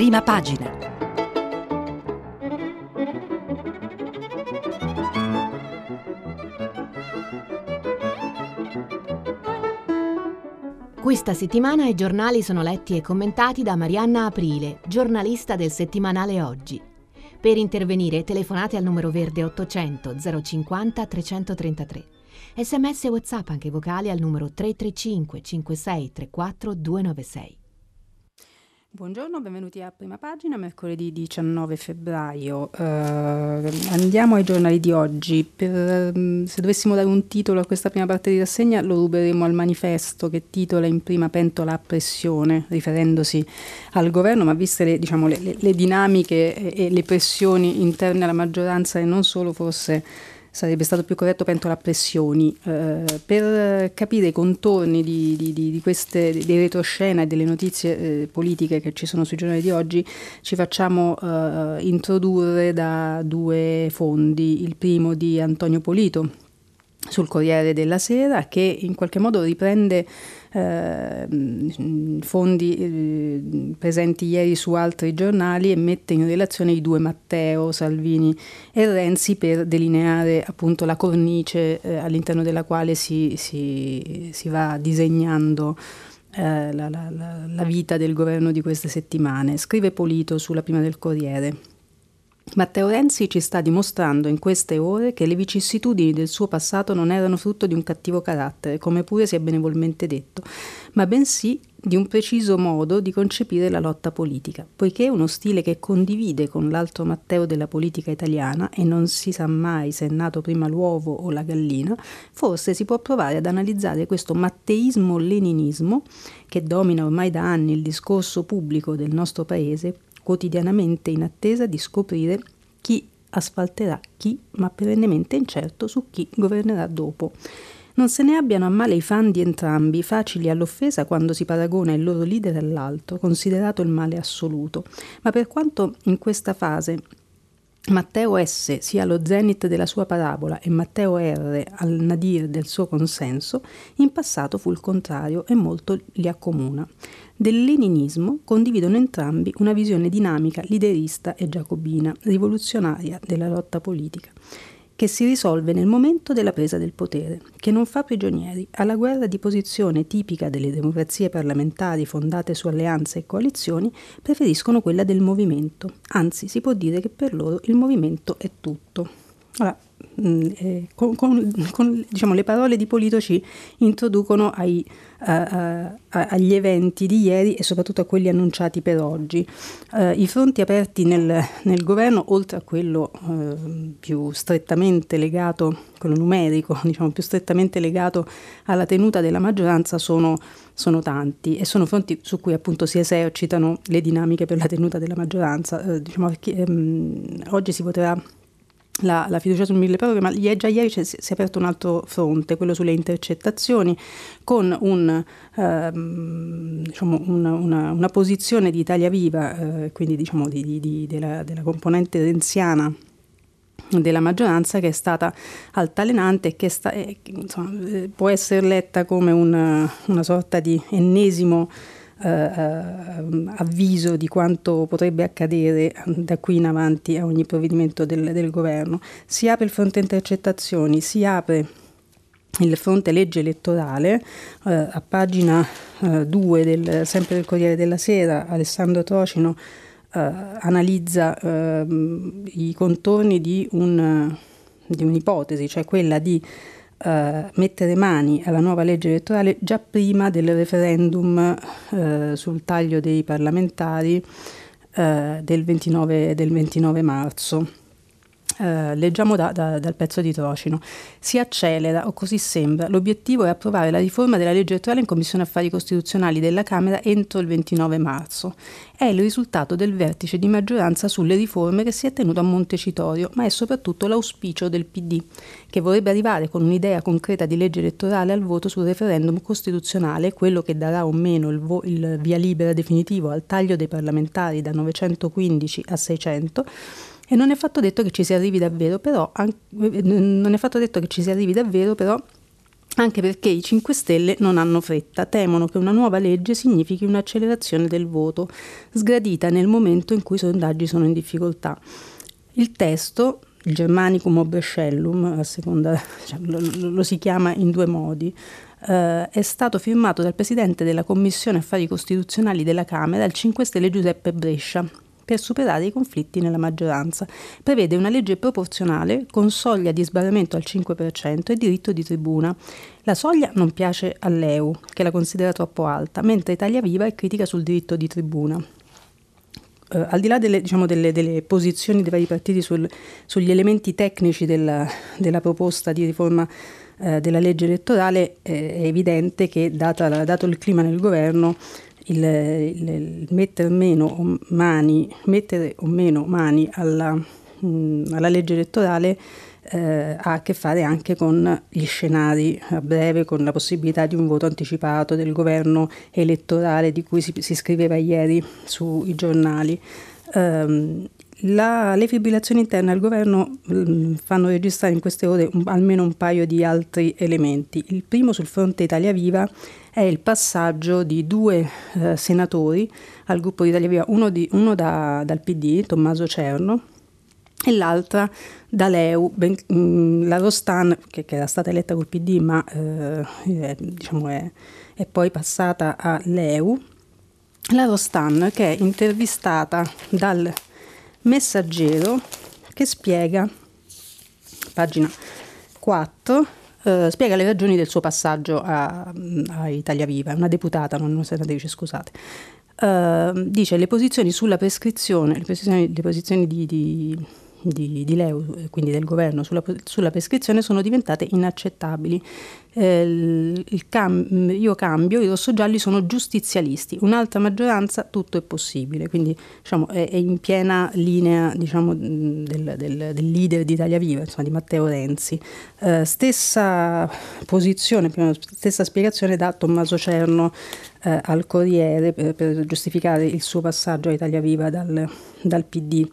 Prima pagina. Questa settimana i giornali sono letti e commentati da Marianna Aprile, giornalista del settimanale Oggi. Per intervenire telefonate al numero verde 800 050 333. Sms e WhatsApp anche vocali al numero 335 56 34 296. Buongiorno, benvenuti a prima pagina, mercoledì 19 febbraio. Uh, andiamo ai giornali di oggi. Per, um, se dovessimo dare un titolo a questa prima parte di rassegna, lo ruberemo al manifesto che titola in prima pentola a pressione, riferendosi al governo, ma viste le, diciamo, le, le, le dinamiche e, e le pressioni interne alla maggioranza e non solo, forse sarebbe stato più corretto pentola a pressioni. Eh, per capire i contorni di, di, di, queste, dei retroscena e delle notizie eh, politiche che ci sono sui giornali di oggi, ci facciamo eh, introdurre da due fondi. Il primo di Antonio Polito sul Corriere della Sera che in qualche modo riprende fondi eh, presenti ieri su altri giornali e mette in relazione i due Matteo, Salvini e Renzi per delineare appunto la cornice eh, all'interno della quale si, si, si va disegnando eh, la, la, la vita del governo di queste settimane. Scrive Polito sulla prima del Corriere. Matteo Renzi ci sta dimostrando in queste ore che le vicissitudini del suo passato non erano frutto di un cattivo carattere, come pure si è benevolmente detto, ma bensì di un preciso modo di concepire la lotta politica, poiché uno stile che condivide con l'altro Matteo della politica italiana e non si sa mai se è nato prima l'uovo o la gallina, forse si può provare ad analizzare questo matteismo-leninismo che domina ormai da anni il discorso pubblico del nostro paese quotidianamente in attesa di scoprire chi asfalterà chi, ma perennemente incerto su chi governerà dopo. Non se ne abbiano a male i fan di entrambi, facili all'offesa quando si paragona il loro leader all'altro, considerato il male assoluto. Ma per quanto in questa fase Matteo S sia allo zenit della sua parabola e Matteo R al nadir del suo consenso, in passato fu il contrario e molto li accomuna. Del leninismo condividono entrambi una visione dinamica, liderista e giacobina, rivoluzionaria della lotta politica, che si risolve nel momento della presa del potere, che non fa prigionieri alla guerra di posizione tipica delle democrazie parlamentari fondate su alleanze e coalizioni, preferiscono quella del movimento, anzi si può dire che per loro il movimento è tutto. Allora, mm, eh, con, con, con diciamo, le parole di Polito ci introducono ai, a, a, agli eventi di ieri e soprattutto a quelli annunciati per oggi. Uh, I fronti aperti nel, nel, governo, oltre a quello uh, più strettamente legato, quello numerico, diciamo più strettamente legato alla tenuta della maggioranza, sono, sono tanti e sono fronti su cui appunto si esercitano le dinamiche per la tenuta della maggioranza. Diciamo perché, um, oggi si voterà la, la, fiducia sul mille proroghe, ma già ieri si è aperto un altro fronte, quello sulle intercettazioni, con un, ehm, diciamo una, una, una, posizione di Italia Viva, eh, quindi diciamo di, di, della, della, componente renziana della maggioranza che è stata altalenante e che sta, eh, insomma, può essere letta come una, una sorta di ennesimo avviso di quanto potrebbe accadere da qui in avanti a ogni provvedimento del, del governo. Si apre il fronte intercettazioni, si apre il fronte legge elettorale, eh, a pagina 2 eh, sempre del Corriere della Sera, Alessandro Trocino eh, analizza ehm, i contorni di, un, di, un'ipotesi, cioè quella di Uh, mettere mani alla nuova legge elettorale già prima del referendum uh, sul taglio dei parlamentari uh, del, 29, del 29 marzo. Eh, leggiamo da, da, dal pezzo di Trocino. Si accelera, o così sembra, l'obiettivo è approvare la riforma della legge elettorale in Commissione Affari Costituzionali della Camera entro il 29 marzo. È il risultato del vertice di maggioranza sulle riforme che si è tenuto a Montecitorio, ma è soprattutto l'auspicio del PD, che vorrebbe arrivare con un'idea concreta di legge elettorale al voto sul referendum costituzionale, quello che darà o meno il, vo- il via libera definitivo al taglio dei parlamentari da 915 a 600 e non è fatto detto che ci si arrivi davvero, però, non è fatto detto che ci si arrivi davvero, però anche perché i 5 Stelle non hanno fretta, temono che una nuova legge significhi un'accelerazione del voto, sgradita nel momento in cui i sondaggi sono in difficoltà. Il testo, il Germanicum o Brescellum, seconda, cioè, lo, lo, si chiama in due modi, eh, è stato firmato dal Presidente della Commissione Affari Costituzionali della Camera, il 5 Stelle Giuseppe Brescia, per superare i conflitti nella maggioranza. Prevede una legge proporzionale con soglia di sbarramento al 5% e diritto di tribuna. La soglia non piace all'EU, che la considera troppo alta, mentre Italia Viva è critica sul diritto di tribuna. Uh, al di là delle, diciamo, delle, delle, posizioni dei vari partiti sul, sugli elementi tecnici della, della proposta di riforma uh, della legge elettorale, eh, è evidente che, data, dato il clima nel governo, il, il, il mettere, meno mani, mettere o meno mani alla, mh, alla legge elettorale eh, ha a che fare anche con gli scenari a breve, con la possibilità di un voto anticipato del governo elettorale di cui si, si scriveva ieri sui giornali. Um, la, le fibrillazioni interne al governo mh, fanno registrare in queste ore un, almeno un paio di altri elementi. Il primo sul fronte Italia Viva è il passaggio di due eh, senatori al gruppo di Italia Viva, uno, di, uno da, dal PD, Tommaso Cerno, e l'altra da Leu, ben, mh, la Rostan, che, che, era stata eletta col PD ma eh, è, diciamo è, è poi passata a Leu, la Rostan che è intervistata dal Messaggero che spiega, pagina 4, eh, spiega le ragioni del suo passaggio a, a Italia Viva, una deputata, non una senatrice, scusate. Uh, dice le posizioni sulla prescrizione, le posizioni, le posizioni di, di di, di Leu, quindi del governo, sulla, sulla prescrizione sono diventate inaccettabili. Eh, cam, io cambio, i rossogialli sono giustizialisti, un'altra maggioranza tutto è possibile, quindi diciamo, è, è, in piena linea diciamo, del, del, del, leader di Italia Viva, insomma, di Matteo Renzi. Eh, stessa posizione, stessa spiegazione da Tommaso Cerno eh, al Corriere per, per, giustificare il suo passaggio a Italia Viva dal, dal PD.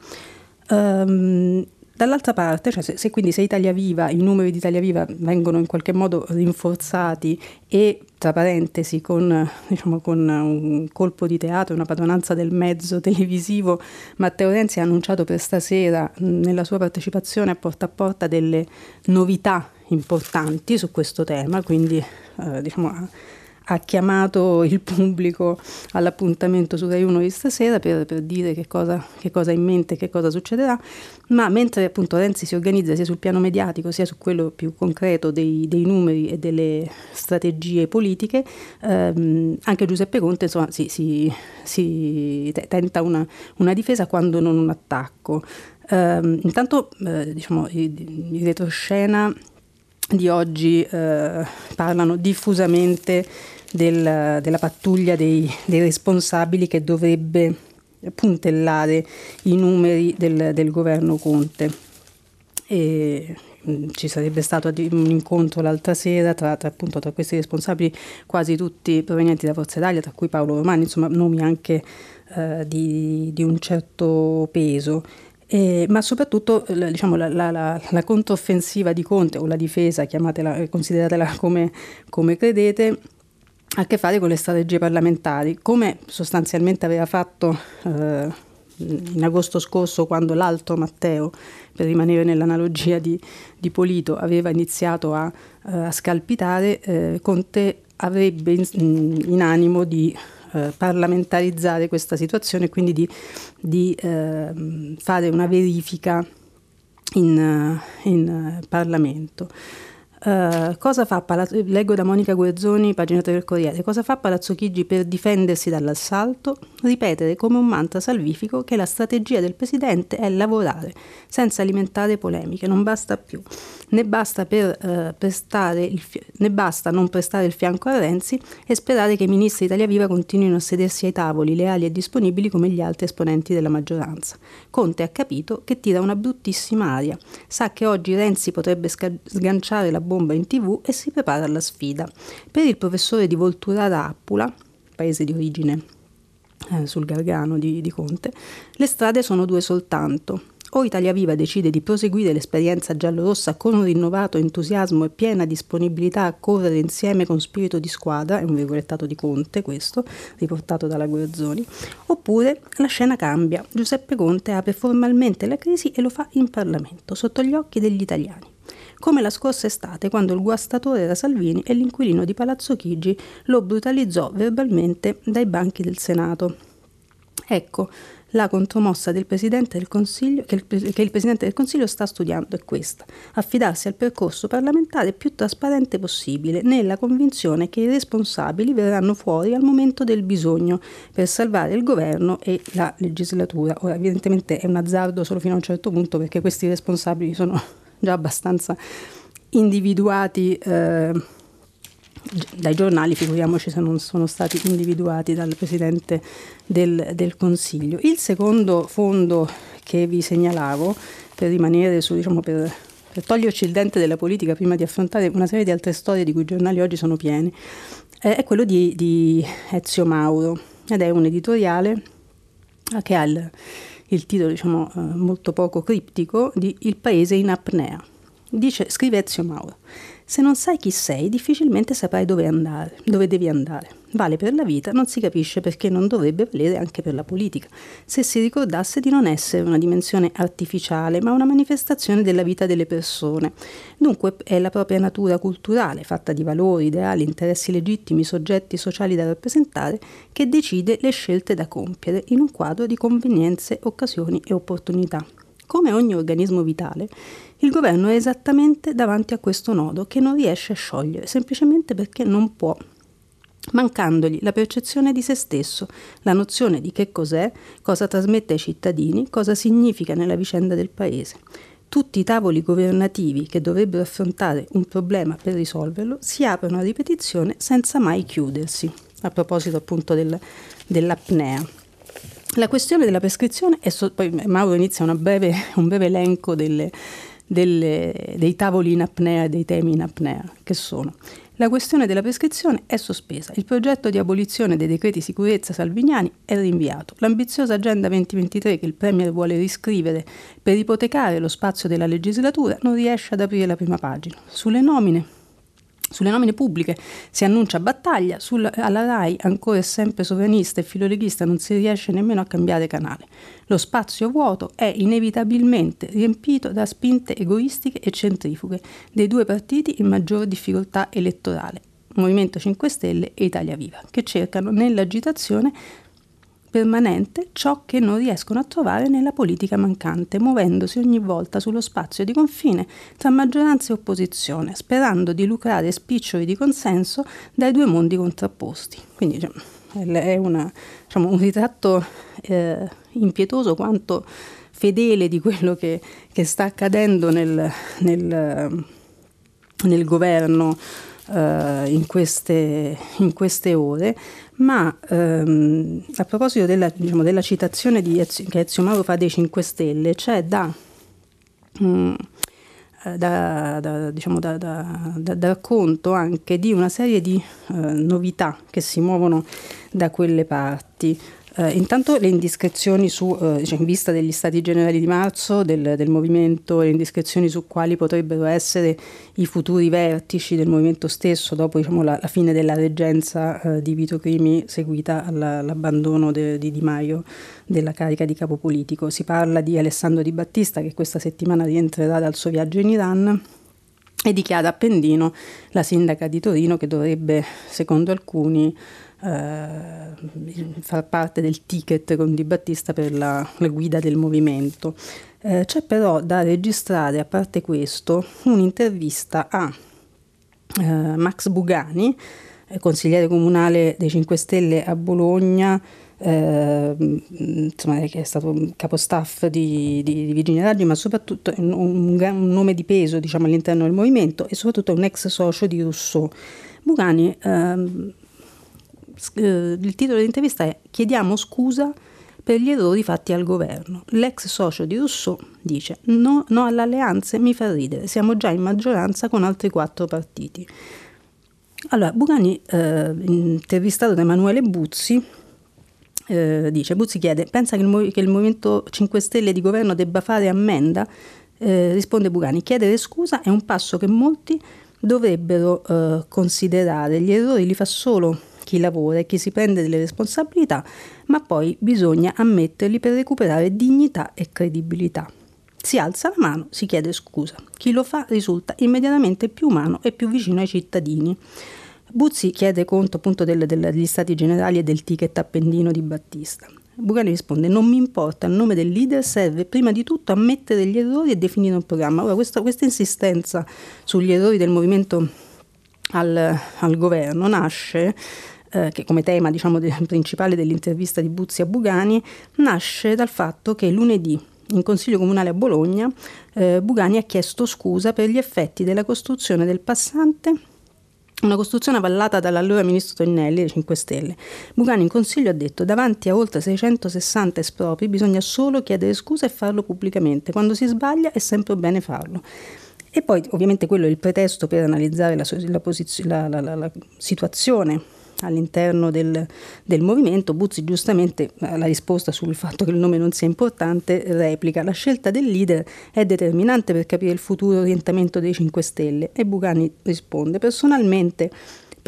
Um, Dall'altra parte, cioè se, se, quindi se Italia Viva, i numeri di Italia Viva vengono in qualche modo rinforzati e tra parentesi con, diciamo, con un colpo di teatro, una padronanza del mezzo televisivo, Matteo Renzi ha annunciato per stasera nella sua partecipazione a porta a porta delle novità importanti su questo tema, quindi eh, diciamo, ha chiamato il pubblico all'appuntamento su Rai 1 di stasera per, per dire che cosa, che cosa ha in mente, che cosa succederà, ma mentre appunto Renzi si organizza sia sul piano mediatico sia su quello più concreto dei, dei numeri e delle strategie politiche, ehm, anche Giuseppe Conte insomma, si, si, si tenta una, una, difesa quando non un attacco. Ehm, intanto eh, diciamo, in retroscena di oggi eh, parlano diffusamente del, della pattuglia dei, dei, responsabili che dovrebbe puntellare i numeri del, del governo Conte. E, mm, ci sarebbe stato un incontro l'altra sera tra, tra, appunto, tra, questi responsabili, quasi tutti provenienti da Forza Italia, tra cui Paolo Romani, insomma nomi anche eh, di, di, un certo peso. Eh, ma soprattutto diciamo, la, la, la, la, controffensiva di Conte o la difesa, chiamatela, consideratela come, come credete, ha a che fare con le strategie parlamentari, come sostanzialmente aveva fatto eh, in agosto scorso quando l'altro Matteo, per rimanere nell'analogia di, di Polito, aveva iniziato a, eh, a scalpitare, eh, Conte avrebbe in, in animo di eh, parlamentarizzare questa situazione e quindi di, di ehm, fare una verifica in, in Parlamento. Uh, cosa fa Palazzo, leggo da Monica Guerzoni, pagina 3 del Corriere, cosa fa Palazzo Chigi per difendersi dall'assalto? Ripetere come un mantra salvifico che la strategia del Presidente è lavorare senza alimentare polemiche, non basta più. Ne basta, per, uh, fi- ne basta non prestare il fianco a Renzi e sperare che i ministri Italia Viva continuino a sedersi ai tavoli leali e disponibili come gli altri esponenti della maggioranza. Conte ha capito che tira una bruttissima aria. Sa che oggi Renzi potrebbe sca- sganciare la bomba in tv e si prepara alla sfida. Per il professore di Volturara Appula, paese di origine eh, sul Gargano di, di Conte, le strade sono due soltanto. O Italia Viva decide di proseguire l'esperienza giallorossa con un rinnovato entusiasmo e piena disponibilità a correre insieme con spirito di squadra, è un virgolettato di Conte questo, riportato dalla Guerzoni, oppure la scena cambia. Giuseppe Conte apre formalmente la crisi e lo fa in Parlamento, sotto gli occhi degli italiani come la scorsa estate quando il guastatore era Salvini e l'inquilino di Palazzo Chigi lo brutalizzò verbalmente dai banchi del Senato. Ecco, la contromossa del Presidente del Consiglio, che, il, che il Presidente del Consiglio sta studiando è questa, affidarsi al percorso parlamentare più trasparente possibile, nella convinzione che i responsabili verranno fuori al momento del bisogno per salvare il governo e la legislatura. Ora, evidentemente è un azzardo solo fino a un certo punto perché questi responsabili sono già abbastanza individuati. Eh, dai giornali, figuriamoci se non sono stati individuati dal Presidente del, del Consiglio. Il secondo fondo che vi segnalavo, per rimanere su, diciamo, per, per toglierci il dente della politica prima di affrontare una serie di altre storie di cui i giornali oggi sono pieni, è quello di, di Ezio Mauro ed è un editoriale che ha il, il titolo diciamo, eh, molto poco criptico di Il paese in apnea. Dice, scrive Ezio Mauro, se non sai chi sei, difficilmente saprai dove andare, dove devi andare. Vale per la vita, non si capisce perché non dovrebbe valere anche per la politica, se si ricordasse di non essere una dimensione artificiale, ma una manifestazione della vita delle persone. Dunque è la propria natura culturale, fatta di valori, ideali, interessi legittimi, soggetti sociali da rappresentare, che decide le scelte da compiere in un quadro di convenienze, occasioni e opportunità. Come ogni organismo vitale, il governo è esattamente davanti a questo nodo che non riesce a sciogliere, semplicemente perché non può, mancandogli la percezione di se stesso, la nozione di che cos'è, cosa trasmette ai cittadini, cosa significa nella vicenda del paese. Tutti i tavoli governativi che dovrebbero affrontare un problema per risolverlo si aprono a ripetizione senza mai chiudersi, a proposito appunto del, dell'apnea. La questione della prescrizione, è so- poi Mauro inizia breve, un breve elenco delle, delle, dei tavoli in apnea e dei temi in apnea, che sono. La questione della prescrizione è sospesa, il progetto di abolizione dei decreti sicurezza salviniani è rinviato, l'ambiziosa Agenda 2023 che il Premier vuole riscrivere per ipotecare lo spazio della legislatura non riesce ad aprire la prima pagina. Sulle nomine sulle nomine pubbliche si annuncia battaglia, sul, alla RAI ancora e sempre sovranista e filoleghista non si riesce nemmeno a cambiare canale. Lo spazio vuoto è inevitabilmente riempito da spinte egoistiche e centrifughe dei due partiti in maggior difficoltà elettorale, Movimento 5 Stelle e Italia Viva, che cercano nell'agitazione permanente ciò che non riescono a trovare nella politica mancante, muovendosi ogni volta sullo spazio di confine tra maggioranza e opposizione, sperando di lucrare spiccioli di consenso dai due mondi contrapposti. Quindi cioè, è una, diciamo, un ritratto eh, impietoso quanto fedele di quello che, che sta accadendo nel, nel, nel governo eh, in, queste, in queste ore ma ehm, a proposito della, diciamo, della citazione Ezio, che Ezio Mauro fa dei 5 Stelle, c'è da, mm, eh, da, da, diciamo, da, da, conto anche di una serie di eh, novità che si muovono da quelle parti. Uh, intanto le indiscrezioni su, uh, cioè in vista degli stati generali di marzo del, del, movimento, le indiscrezioni su quali potrebbero essere i futuri vertici del movimento stesso dopo diciamo, la, la, fine della reggenza uh, di Vito Crimi seguita alla, all'abbandono de, di Di Maio della carica di capo politico. Si parla di Alessandro Di Battista che questa settimana rientrerà dal suo viaggio in Iran e di Chiara Appendino, la sindaca di Torino che dovrebbe, secondo alcuni, eh, far parte del ticket con Di Battista per la, la guida del movimento. Eh, c'è però da registrare, a parte questo, un'intervista a eh, Max Bugani, eh, consigliere comunale dei 5 Stelle a Bologna, eh, insomma, che è stato capostaff di, di, di Virginia Raggi, ma soprattutto un, un, un, nome di peso diciamo, all'interno del movimento e soprattutto un ex socio di Rousseau. Bugani ehm, eh, il titolo dell'intervista è Chiediamo scusa per gli errori fatti al governo. L'ex socio di Rousseau dice no, no alle alleanze mi fa ridere, siamo già in maggioranza con altri quattro partiti. Allora, Bugani, eh, intervistato da Emanuele Buzzi, Eh, dice, Buzzi chiede, pensa che il, che il, Movimento 5 Stelle di governo debba fare ammenda? Eh, risponde Bugani, chiedere scusa è un passo che molti dovrebbero eh, considerare, gli errori li fa solo chi lavora e chi si prende delle responsabilità, ma poi bisogna ammetterli per recuperare dignità e credibilità. Si alza la mano, si chiede scusa. Chi lo fa risulta immediatamente più umano e più vicino ai cittadini. Buzzi chiede conto appunto del, del, degli stati generali e del ticket appendino di Battista. Bugani risponde: Non mi importa, il nome del leader serve prima di tutto a mettere gli errori e definire un programma. Ora, questa, questa insistenza sugli errori del movimento al, al governo nasce eh, che come tema diciamo, de- principale dell'intervista di Buzzi a Bugani, nasce dal fatto che lunedì in Consiglio Comunale a Bologna eh, Bugani ha chiesto scusa per gli effetti della costruzione del passante una costruzione avallata dall'allora ministro Tognelli dei 5 Stelle. Bugani in consiglio ha detto davanti a oltre 660 espropri bisogna solo chiedere scusa e farlo pubblicamente. Quando si sbaglia è sempre bene farlo. E poi ovviamente quello è il pretesto per analizzare la, la, posizio, la, la situazione all'interno del, del, movimento. Buzzi giustamente la risposta sul fatto che il nome non sia importante replica la scelta del leader è determinante per capire il futuro orientamento dei 5 Stelle e Bugani risponde personalmente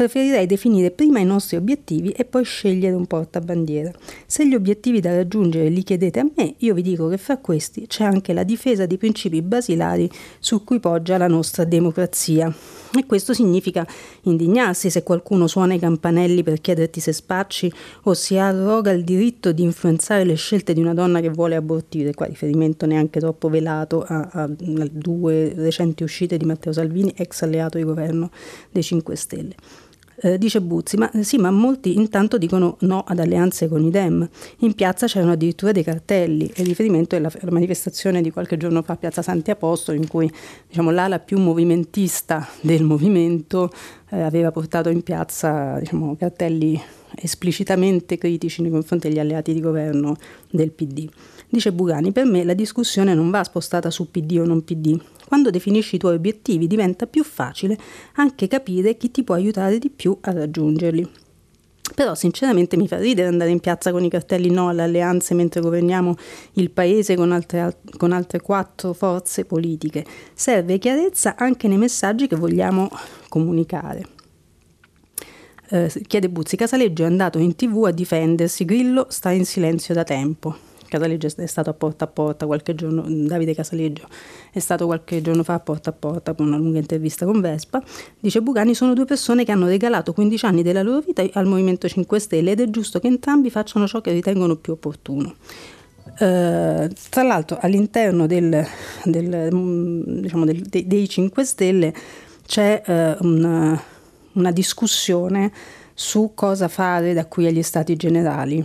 preferirei definire prima i nostri obiettivi e poi scegliere un portabandiera. Se gli obiettivi da raggiungere li chiedete a me, io vi dico che fra questi c'è anche la difesa dei principi basilari su cui poggia la nostra democrazia. E questo significa indignarsi se qualcuno suona i campanelli per chiederti se spacci o si arroga il diritto di influenzare le scelte di una donna che vuole abortire. Qua riferimento neanche troppo velato a, a, a due recenti uscite di Matteo Salvini, ex alleato di governo dei 5 Stelle. Eh, dice Buzzi, ma sì, ma molti intanto dicono no ad alleanze con i Dem. In piazza c'erano addirittura dei cartelli e riferimento alla, alla manifestazione di qualche giorno fa a Piazza Santi Apostoli in cui diciamo, l'ala più movimentista del movimento eh, aveva portato in piazza diciamo, cartelli esplicitamente critici nei confronti degli alleati di governo del PD. Dice Bugani, per me la discussione non va spostata su PD o non PD. Quando definisci i tuoi obiettivi diventa più facile anche capire chi ti può aiutare di più a raggiungerli. Però sinceramente mi fa ridere andare in piazza con i cartelli no alle alleanze mentre governiamo il paese con altre, con altre quattro forze politiche. Serve chiarezza anche nei messaggi che vogliamo comunicare. Eh, chiede Buzzi, Casaleggio è andato in tv a difendersi, Grillo sta in silenzio da tempo. Casaleggio è stato a porta a porta qualche giorno, Davide Casaleggio è stato qualche giorno fa a porta a porta con una lunga intervista con Vespa, dice Bugani sono due persone che hanno regalato 15 anni della loro vita al Movimento 5 Stelle ed è giusto che entrambi facciano ciò che ritengono più opportuno. Uh, tra l'altro all'interno del, del, diciamo del, dei, dei 5 Stelle c'è uh, una, una discussione su cosa fare da qui agli stati generali.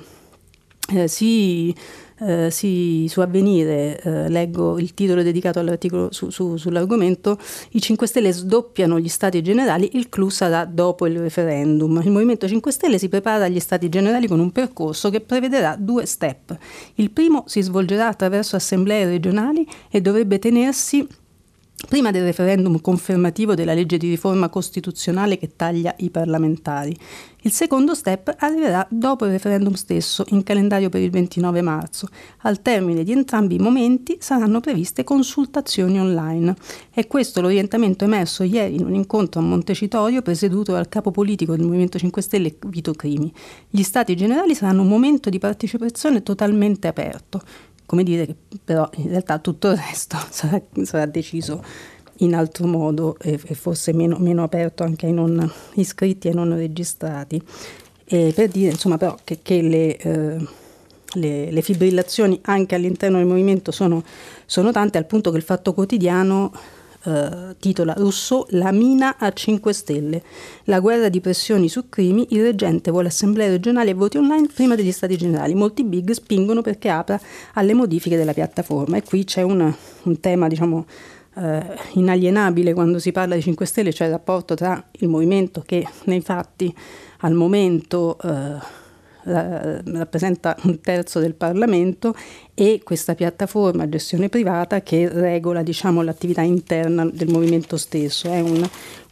Eh, si eh, si, su Avvenire, eh, leggo il titolo dedicato all'articolo su, su, sull'argomento, i 5 Stelle sdoppiano gli stati generali, il clou sarà dopo il referendum. Il Movimento 5 Stelle si prepara agli stati generali con un percorso che prevederà due step. Il primo si svolgerà attraverso assemblee regionali e dovrebbe tenersi prima del referendum confermativo della legge di riforma costituzionale che taglia i parlamentari. Il secondo step arriverà dopo il referendum stesso, in calendario per il 29 marzo. Al termine di entrambi i momenti saranno previste consultazioni online. È questo l'orientamento emerso ieri in un incontro a Montecitorio presieduto dal capo politico del Movimento 5 Stelle Vito Crimi. Gli stati generali saranno un momento di partecipazione totalmente aperto come dire che però in realtà tutto il resto sarà, sarà deciso in altro modo e, e forse meno, meno, aperto anche ai non iscritti e non registrati. E per dire insomma però che, che le, eh, le, le, fibrillazioni anche all'interno del movimento sono, sono tante al punto che il Fatto Quotidiano eh, titola Rousseau La mina a 5 stelle. La guerra di pressioni su crimi, il reggente vuole assemblee regionali e voti online prima degli stati generali. Molti big spingono perché apra alle modifiche della piattaforma e qui c'è un, un tema, diciamo, eh, inalienabile quando si parla di 5 Stelle, cioè il rapporto tra il movimento che nei fatti al momento eh, rappresenta un terzo del Parlamento e questa piattaforma a gestione privata che regola diciamo, l'attività interna del movimento stesso. È un,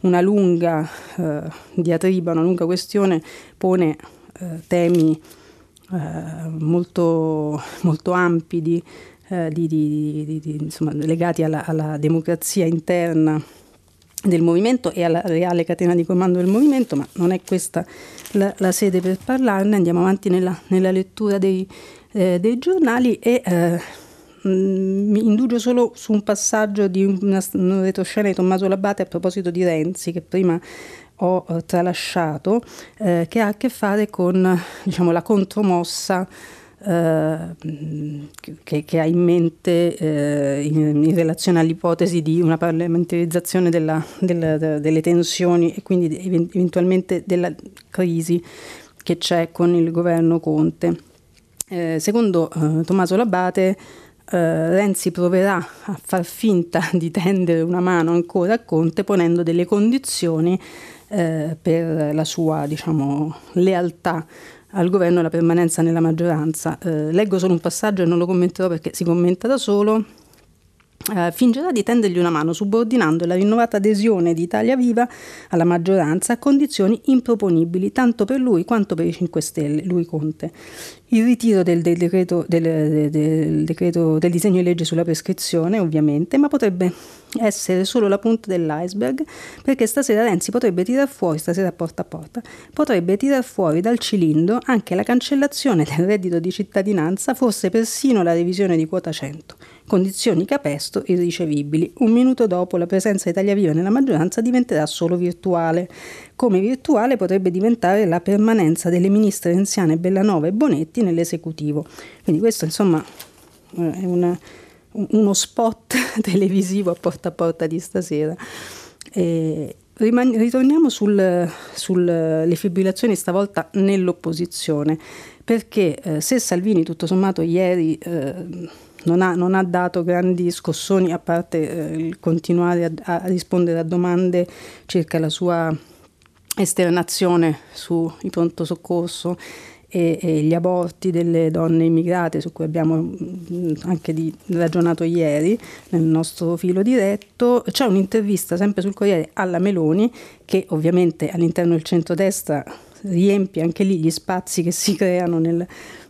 una lunga eh, diatriba, una lunga questione, pone eh, temi eh, molto, molto ampi di, eh, di, di, insomma, legati alla, alla democrazia interna del movimento e alla reale catena di comando del movimento, ma non è questa la, la sede per parlarne. Andiamo avanti nella, nella lettura dei, eh, dei, giornali e eh, mh, mi indugio solo su un passaggio di una, una retroscena di Tommaso Labate a proposito di Renzi, che prima ho eh, tralasciato, eh, che ha a che fare con diciamo, la contromossa che, che, ha in mente eh, in, in, relazione all'ipotesi di una parlamentarizzazione della, della, delle tensioni e quindi eventualmente della crisi che c'è con il governo Conte. Eh, secondo eh, Tommaso Labate, eh, Renzi proverà a far finta di tendere una mano ancora a Conte ponendo delle condizioni eh, per la sua diciamo, lealtà al governo la permanenza nella maggioranza. Eh, leggo solo un passaggio e non lo commenterò perché si commenta da solo. Uh, fingerà di tendergli una mano subordinando la rinnovata adesione di Italia Viva alla maggioranza a condizioni improponibili tanto per lui quanto per i 5 Stelle, lui Conte. Il ritiro del, del, decreto, del, del, decreto, del disegno di legge sulla prescrizione, ovviamente, ma potrebbe essere solo la punta dell'iceberg, perché stasera Renzi potrebbe tirar fuori, stasera porta a porta, potrebbe tirar fuori dal cilindro anche la cancellazione del reddito di cittadinanza, forse persino la revisione di quota 100 condizioni capesto irricevibili. Un minuto dopo la presenza Italia Viva nella maggioranza diventerà solo virtuale. Come virtuale potrebbe diventare la permanenza delle ministre renziane Bellanova e Bonetti nell'esecutivo. Quindi questo insomma è una, uno spot televisivo a porta a porta di stasera. E riman- ritorniamo sulle sul, fibrillazioni stavolta nell'opposizione, perché eh, se Salvini tutto sommato ieri... Eh, non ha, non ha dato grandi scossoni a parte eh, il continuare a, a rispondere a domande circa la sua esternazione sui pronto soccorso e, e, gli aborti delle donne immigrate su cui abbiamo mm, anche di, ragionato ieri nel nostro filo diretto. C'è un'intervista sempre sul Corriere alla Meloni che ovviamente all'interno del centrodestra riempie anche lì gli spazi che si creano nel,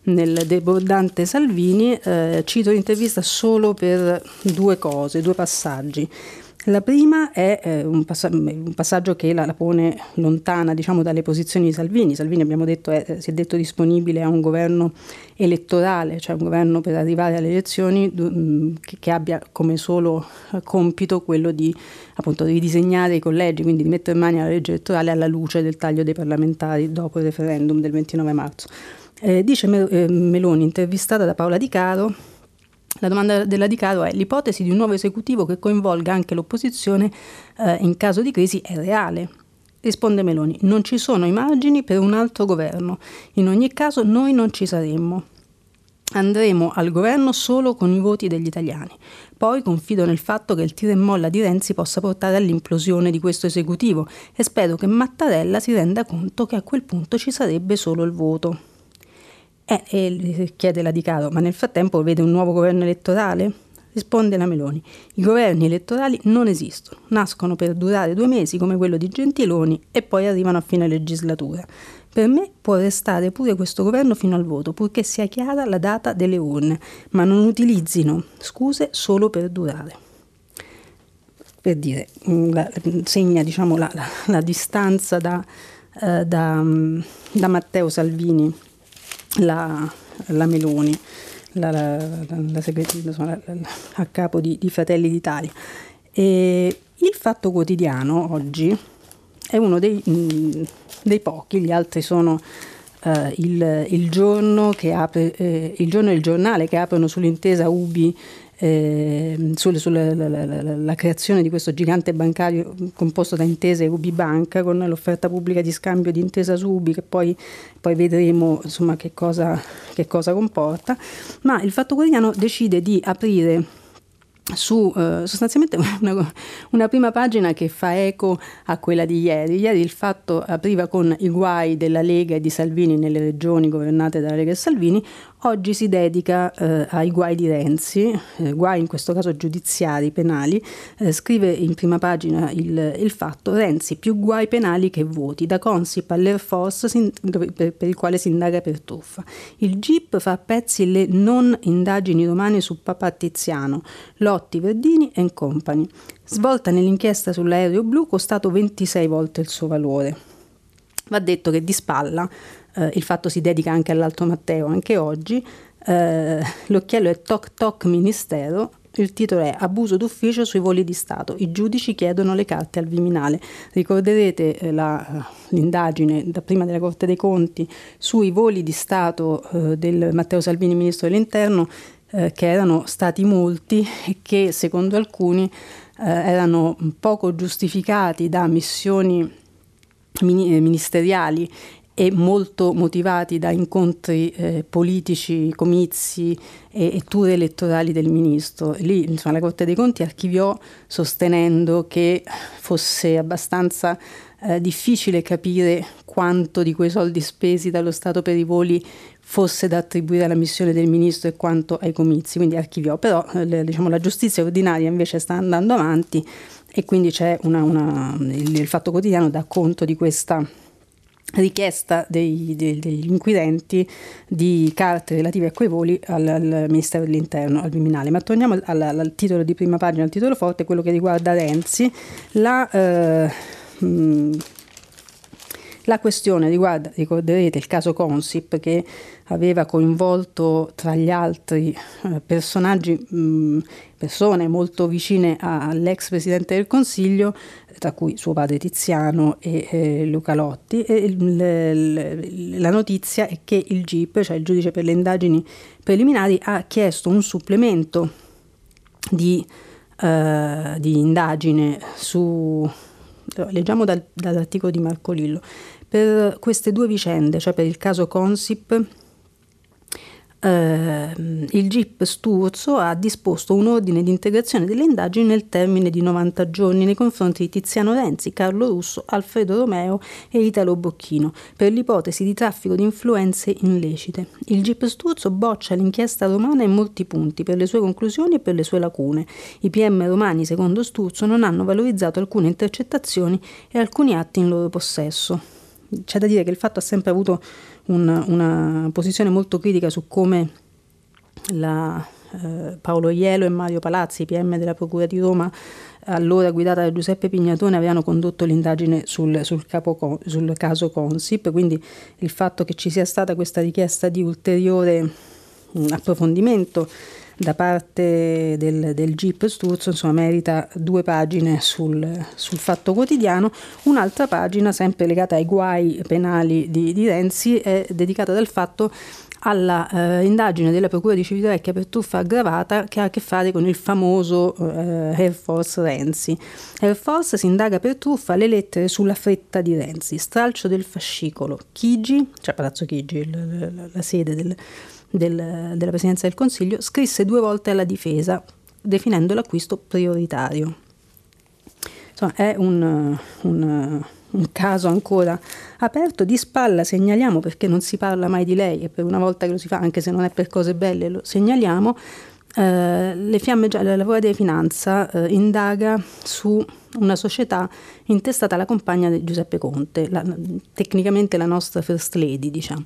nel debordante Salvini, eh, cito l'intervista solo per due cose, due passaggi. La prima è eh, un, pass- un, passaggio che la, la pone lontana diciamo, dalle posizioni di Salvini. Salvini abbiamo detto è, si è detto disponibile a un governo elettorale, cioè un governo per arrivare alle elezioni mh, che, che, abbia come solo eh, compito quello di appunto, ridisegnare i collegi, quindi di mettere in mano la legge elettorale alla luce del taglio dei parlamentari dopo il referendum del 29 marzo. Eh, dice eh, Meloni, intervistata da Paola Di Caro, la domanda della Di Caro è l'ipotesi di un nuovo esecutivo che coinvolga anche l'opposizione eh, in caso di crisi è reale. Risponde Meloni, non ci sono i margini per un altro governo. In ogni caso noi non ci saremmo. Andremo al governo solo con i voti degli italiani. Poi confido nel fatto che il tiro e molla di Renzi possa portare all'implosione di questo esecutivo e spero che Mattarella si renda conto che a quel punto ci sarebbe solo il voto. Eh, e chiede la Di Caro, ma nel frattempo vede un nuovo governo elettorale? Risponde la Meloni, i governi elettorali non esistono, nascono per durare due mesi come quello di Gentiloni e poi arrivano a fine legislatura. Per me può restare pure questo governo fino al voto, purché sia chiara la data delle urne, ma non utilizzino scuse solo per durare. Per dire, mm, la, segna diciamo, la, la, la distanza da, eh, da, mm, da Matteo Salvini la, la Meloni, la, la, la a capo di, di Fratelli d'Italia. E il Fatto Quotidiano oggi è uno dei, mh, dei pochi, gli altri sono uh, il, il, giorno apre, eh, il giorno e il giornale che aprono sull'intesa UBI eh, sulla, sulla la, la, la, creazione di questo gigante bancario composto da intese Ubi Banca con l'offerta pubblica di scambio di intesa su Ubi che poi, poi vedremo insomma, che, cosa, che cosa comporta, ma il Fatto Quotidiano decide di aprire su eh, sostanzialmente una, una, prima pagina che fa eco a quella di ieri. Ieri il fatto apriva con i guai della Lega e di Salvini nelle regioni governate dalla Lega e Salvini, oggi si dedica eh, ai guai di Renzi, eh, guai in questo caso giudiziari, penali, eh, scrive in prima pagina il, il, fatto Renzi più guai penali che voti, da Consip all'Air Force sin, per, per, il quale si indaga per truffa. Il GIP fa a pezzi le non indagini romane su Papa Tiziano, Lotti, Verdini e Company. Svolta nell'inchiesta sull'aereo blu costato 26 volte il suo valore. Va detto che di spalla eh, il fatto si dedica anche all'Alto Matteo, anche oggi. Eh, l'occhiello è Toc Toc Ministero, il titolo è Abuso d'ufficio sui voli di Stato. I giudici chiedono le carte al Viminale. Ricorderete eh, la, l'indagine da prima della Corte dei Conti sui voli di Stato eh, del Matteo Salvini, ministro dell'Interno, eh, che erano stati molti e che secondo alcuni eh, erano poco giustificati da missioni ministeriali e molto motivati da incontri eh, politici, comizi e, e, tour elettorali del ministro. Lì insomma, la Corte dei Conti archiviò sostenendo che fosse abbastanza eh, difficile capire quanto di quei soldi spesi dallo Stato per i voli fosse da attribuire alla missione del ministro e quanto ai comizi, quindi archiviò. Però eh, diciamo, la giustizia ordinaria invece sta andando avanti e quindi c'è una, una, il, il Fatto Quotidiano dà conto di questa richiesta dei, dei, degli inquirenti di carte relative a quei voli al, al Ministero dell'Interno, al Viminale. Ma torniamo al, al, titolo di prima pagina, al titolo forte, quello che riguarda Renzi. La, eh, mh, la questione riguarda, ricorderete, il caso Consip che aveva coinvolto tra gli altri eh, personaggi, persone molto vicine all'ex Presidente del Consiglio, tra cui suo padre Tiziano e eh, Luca Lotti. E le, le, la notizia è che il GIP, cioè il giudice per le indagini preliminari, ha chiesto un supplemento di, eh, di indagine su leggiamo dal, dall'articolo di Marco Lillo, per queste due vicende, cioè per il caso Consip, eh, il GIP Sturzo ha disposto un ordine di integrazione delle indagini nel termine di 90 giorni nei confronti di Tiziano Renzi, Carlo Russo, Alfredo Romeo e Italo Bocchino per l'ipotesi di traffico di influenze illecite. Il GIP Sturzo boccia l'inchiesta romana in molti punti per le sue conclusioni e per le sue lacune. I PM romani, secondo Sturzo, non hanno valorizzato alcune intercettazioni e alcuni atti in loro possesso c'è da dire che il fatto ha sempre avuto un, una posizione molto critica su come la, eh, Paolo Ielo e Mario Palazzi, PM della Procura di Roma, allora guidata da Giuseppe Pignatone, avevano condotto l'indagine sul, sul, capo, sul caso Consip, quindi il fatto che ci sia stata questa richiesta di ulteriore mh, approfondimento da parte del, del GIP Sturzo, insomma, merita due pagine sul, sul, Fatto Quotidiano. Un'altra pagina, sempre legata ai guai penali di, di Renzi, è dedicata dal fatto alla eh, indagine della Procura di Civitavecchia per truffa aggravata che ha a che fare con il famoso eh, Air Force Renzi. Air Force si indaga per truffa le lettere sulla fretta di Renzi, stralcio del fascicolo. Chigi, cioè Palazzo Chigi, la, la, la sede del, del, della Presidenza del Consiglio, scrisse due volte alla difesa, definendo l'acquisto prioritario. Insomma, è un, un, un caso ancora aperto. Di spalla segnaliamo, perché non si parla mai di lei, e per una volta che lo si fa, anche se non è per cose belle, lo segnaliamo, eh, le fiamme gialle, la Guardia di Finanza eh, indaga su una società intestata alla compagna di Giuseppe Conte, la, tecnicamente la nostra First Lady, diciamo.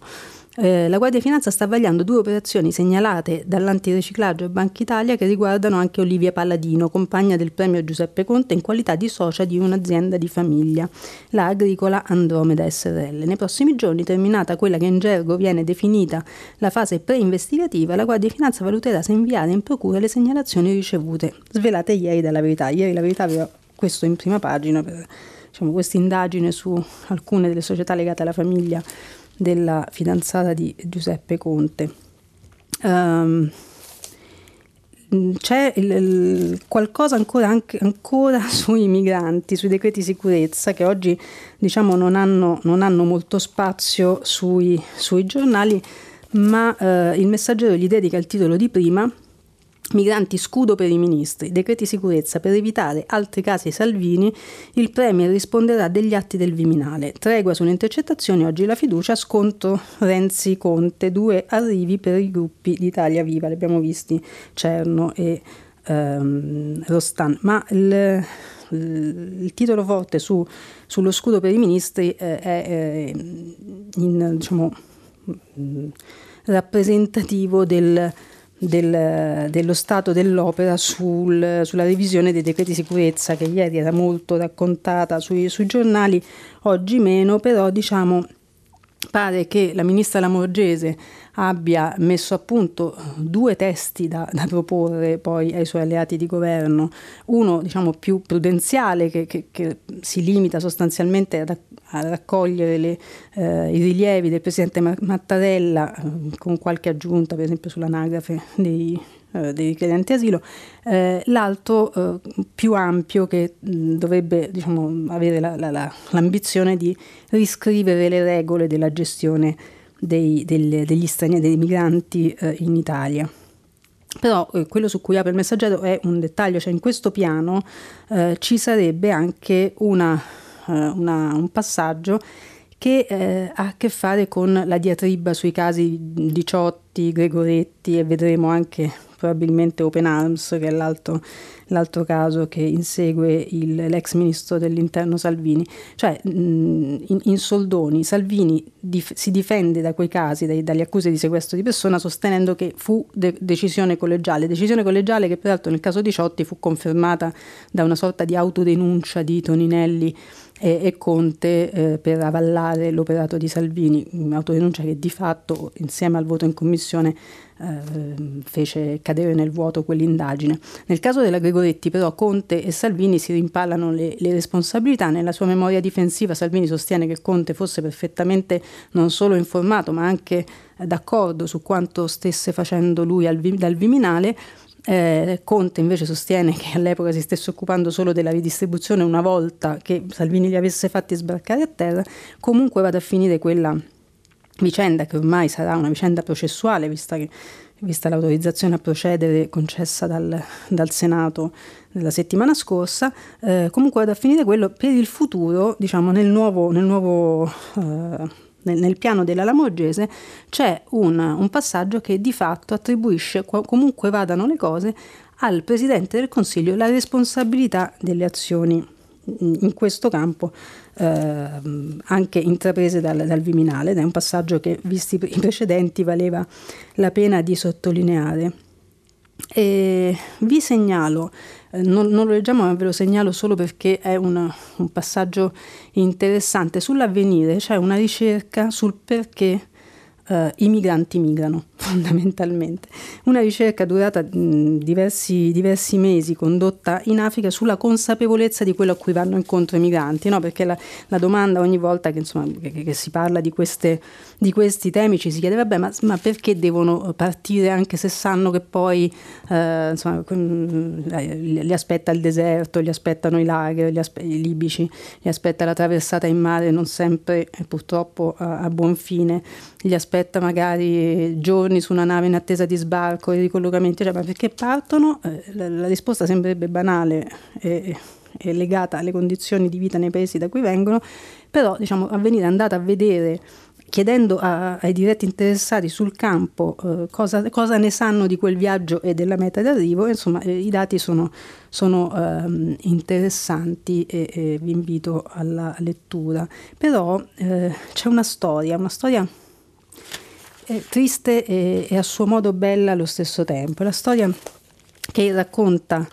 Eh, la Guardia di Finanza sta vagliando due operazioni segnalate dall'antiriciclaggio e Banca Italia che riguardano anche Olivia Palladino, compagna del premio Giuseppe Conte in qualità di socia di un'azienda di famiglia, la agricola Andromeda SRL. Nei prossimi giorni, terminata quella che in gergo viene definita la fase pre-investigativa, la Guardia di Finanza valuterà se inviare in procura le segnalazioni ricevute, svelate ieri dalla verità. Ieri la verità aveva questo in prima pagina per diciamo, questa indagine su alcune delle società legate alla famiglia della fidanzata di Giuseppe Conte. Um, c'è il, il, qualcosa ancora, anche, ancora, sui migranti, sui decreti sicurezza che oggi diciamo, non, hanno, non hanno molto spazio sui, sui giornali, ma eh, il messaggero gli dedica il titolo di prima Migranti scudo per i ministri, decreti sicurezza per evitare altri casi Salvini, il Premier risponderà degli atti del Viminale. Tregua sulle intercettazioni, oggi la fiducia, scontro Renzi-Conte, due arrivi per i gruppi d'Italia Viva, li abbiamo visti Cerno e ehm, Rostan. Ma il, il titolo forte su, sullo scudo per i ministri eh, è eh, in, diciamo, rappresentativo del del, dello stato dell'opera sul, sulla revisione dei decreti sicurezza che ieri era molto raccontata sui, sui giornali, oggi meno, però diciamo pare che la ministra Lamorgese abbia messo a punto due testi da, da, proporre poi ai suoi alleati di governo, uno diciamo più prudenziale che, che, che si limita sostanzialmente a, a raccogliere le, eh, i rilievi del Presidente Mattarella eh, con qualche aggiunta per esempio sull'anagrafe dei, eh, dei richiedenti asilo, eh, l'altro eh, più ampio che mh, dovrebbe diciamo, avere la, la, la, l'ambizione di riscrivere le regole della gestione dei, del, degli stranieri, dei migranti eh, in Italia. Però eh, quello su cui apre il messaggero è un dettaglio, cioè in questo piano eh, ci sarebbe anche una, una, un passaggio che eh, ha a che fare con la diatriba sui casi Diciotti, Gregoretti e vedremo anche probabilmente Open Arms, che è l'altro, l'altro caso che insegue il, l'ex ministro dell'interno Salvini. Cioè, in, in, soldoni, Salvini dif- si difende da quei casi, dai, dalle accuse di sequestro di persona, sostenendo che fu de- decisione collegiale. Decisione collegiale che peraltro nel caso di Ciotti fu confermata da una sorta di autodenuncia di Toninelli e, e Conte eh, per avallare l'operato di Salvini, un'autodenuncia che di fatto insieme al voto in commissione eh, fece cadere nel vuoto quell'indagine. Nel caso della Gregoretti però Conte e Salvini si rimpallano le, le responsabilità. Nella sua memoria difensiva Salvini sostiene che Conte fosse perfettamente non solo informato ma anche d'accordo su quanto stesse facendo lui al, dal Viminale eh, Conte invece sostiene che all'epoca si stesse occupando solo della ridistribuzione una volta che Salvini li avesse fatti sbarcare a terra, comunque vada a finire quella vicenda che ormai sarà una vicenda processuale, vista, che, vista l'autorizzazione a procedere concessa dal, dal Senato la settimana scorsa, eh, comunque vada a finire quello per il futuro, diciamo nel nuovo, nel nuovo eh, nel, piano della Lamorgese c'è un, un, passaggio che di fatto attribuisce, comunque vadano le cose, al Presidente del Consiglio la responsabilità delle azioni in questo campo eh, anche intraprese dal, dal, Viminale ed è un passaggio che visti i precedenti valeva la pena di sottolineare. E vi segnalo eh, non, non, lo leggiamo ma ve lo segnalo solo perché è una, un passaggio interessante. Sull'avvenire c'è una ricerca sul perché uh, i migranti migrano fondamentalmente. Una ricerca durata diversi, diversi, mesi, condotta in Africa sulla consapevolezza di quello a cui vanno incontro i migranti, no? perché la, la, domanda ogni volta che, insomma, che, che si parla di, queste, di, questi temi ci si chiede, vabbè, ma, ma, perché devono partire anche se sanno che poi eh, insomma, li aspetta il deserto, li aspettano i lager, gli aspe- i libici, li aspetta la traversata in mare, non sempre purtroppo a, a buon fine, li aspetta magari giorni giorni su una nave in attesa di sbarco e ricollocamenti, cioè, ma perché partono? Eh, la, la, risposta sembrerebbe banale e, e, legata alle condizioni di vita nei paesi da cui vengono, però diciamo, a venire andata a vedere chiedendo a, ai diretti interessati sul campo eh, cosa, cosa, ne sanno di quel viaggio e della meta d'arrivo, insomma eh, i dati sono, sono eh, interessanti e, e, vi invito alla lettura. Però eh, c'è una storia, una storia è triste e, e, a suo modo bella allo stesso tempo. La storia che racconta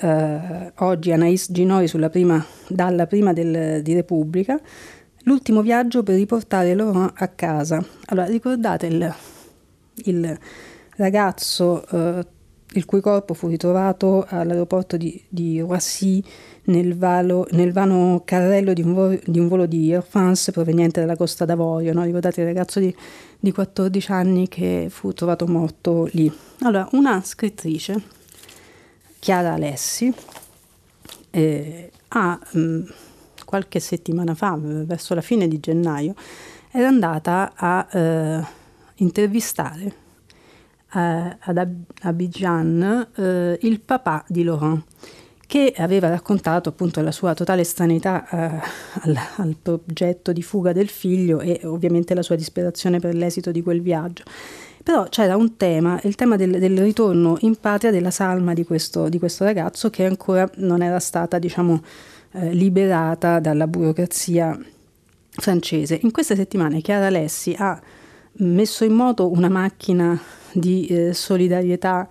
eh, oggi Anais Ginori prima, dalla prima del, di Repubblica, l'ultimo viaggio per riportare Laurent a casa. Allora, ricordate il, il ragazzo eh, il cui corpo fu ritrovato all'aeroporto di, di Roissy nel, valo, nel, vano carrello di un, volo di, un volo di Air France proveniente dalla Costa d'Avorio. No? Ricordate il ragazzo di, di 14 anni che fu trovato morto lì. Allora, una scrittrice, Chiara Alessi, eh, ha mh, mm, qualche settimana fa, verso la fine di gennaio, era andata a eh, intervistare ad Abidjan eh, il papà di Laurent che aveva raccontato appunto la sua totale stranità eh, al, al, progetto di fuga del figlio e ovviamente la sua disperazione per l'esito di quel viaggio. Però c'era un tema, il tema del, del ritorno in patria della salma di questo, di questo, ragazzo che ancora non era stata, diciamo, eh, liberata dalla burocrazia francese. In queste settimane Chiara Lessi ha messo in moto una macchina di eh, solidarietà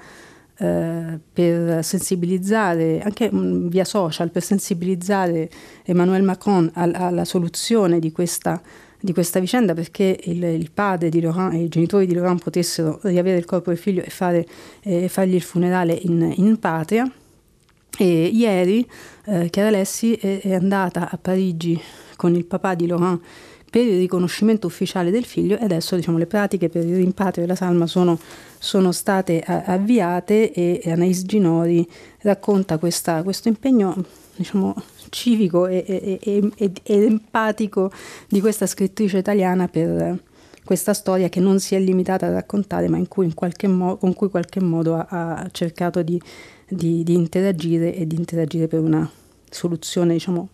eh, per sensibilizzare, anche mh, mm, via social, per sensibilizzare Emmanuel Macron al, alla soluzione di questa, di questa vicenda perché il, il, padre di Laurent e i genitori di Laurent potessero riavere il corpo del figlio e fare, eh, fargli il funerale in, in patria. E ieri eh, Chiara Lessi è, è andata a Parigi con il papà di Laurent per il riconoscimento ufficiale del figlio e adesso diciamo, le pratiche per il rimpatrio della salma sono, sono state avviate e Anais Ginori racconta questa, questo impegno diciamo, civico e, e, e, ed empatico di questa scrittrice italiana per questa storia che non si è limitata a raccontare ma cui mo- con cui in qualche modo ha, ha cercato di, di, di interagire e di interagire per una soluzione diciamo,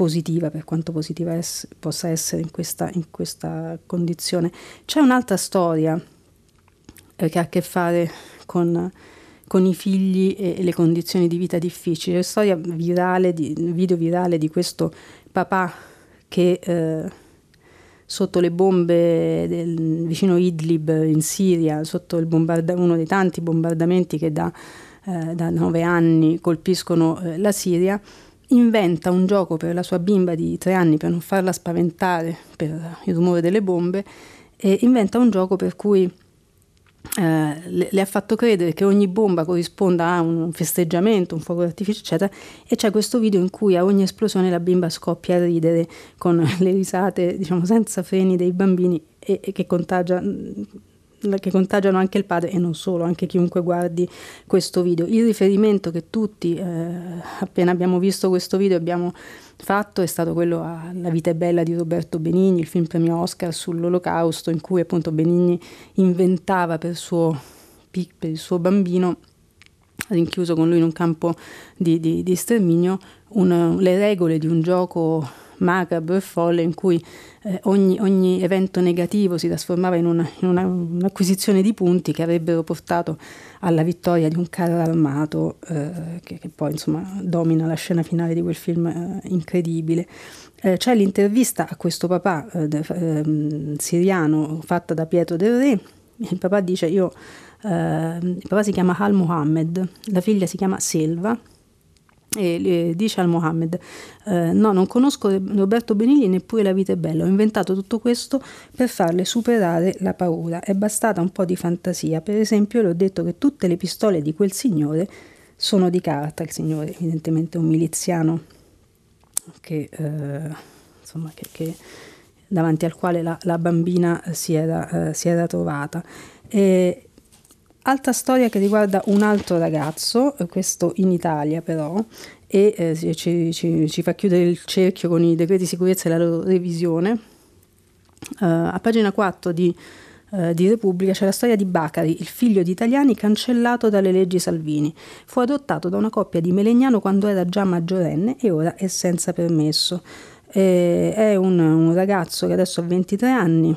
positiva, per quanto positiva es- possa essere in questa, in questa, condizione. C'è un'altra storia eh, che ha a che fare con, con i figli e, e, le condizioni di vita difficili. La storia virale, di, video virale di questo papà che eh, sotto le bombe del vicino Idlib in Siria, sotto bombarda- uno dei tanti bombardamenti che da, eh, da nove anni colpiscono eh, la Siria, inventa un gioco per la sua bimba di tre anni per non farla spaventare per il rumore delle bombe e inventa un gioco per cui eh, le, le, ha fatto credere che ogni bomba corrisponda a un festeggiamento, un fuoco d'artificio, eccetera, e c'è questo video in cui a ogni esplosione la bimba scoppia a ridere con le risate, diciamo, senza freni dei bambini e, e che contagia che contagiano anche il padre e non solo, anche chiunque guardi questo video. Il riferimento che tutti, eh, appena abbiamo visto questo video, abbiamo fatto è stato quello a La vita è bella di Roberto Benigni, il film premio Oscar sull'olocausto, in cui appunto Benigni inventava per, suo, per il suo bambino rinchiuso con lui in un campo di, di, di sterminio, un, le regole di un gioco macabro e folle in cui eh, ogni, ogni, evento negativo si trasformava in, una, in una, un'acquisizione di punti che avrebbero portato alla vittoria di un carro armato eh, che, che, poi insomma domina la scena finale di quel film eh, incredibile. Eh, c'è l'intervista a questo papà eh, de, ehm, siriano fatta da Pietro Del Re. Il papà dice io, eh, il papà si chiama Al Mohammed, la figlia si chiama Selva e dice al Mohammed eh, no non conosco Roberto Benigni neppure la vita è bella. Ho inventato tutto questo per farle superare la paura. È bastata un po' di fantasia. Per esempio le ho detto che tutte le pistole di quel signore sono di carta. Il signore evidentemente è un miliziano che, eh, insomma, che, che davanti al quale la, la bambina si era, eh, si era trovata. E, Altra storia che riguarda un altro ragazzo, eh, questo in Italia però, e eh, ci, ci, ci, fa chiudere il cerchio con i decreti di sicurezza e la loro revisione. Uh, a pagina 4 di, uh, di, Repubblica c'è la storia di Bacari, il figlio di italiani cancellato dalle leggi Salvini. Fu adottato da una coppia di Melegnano quando era già maggiorenne e ora è senza permesso. Eh, è un, un ragazzo che adesso ha 23 anni,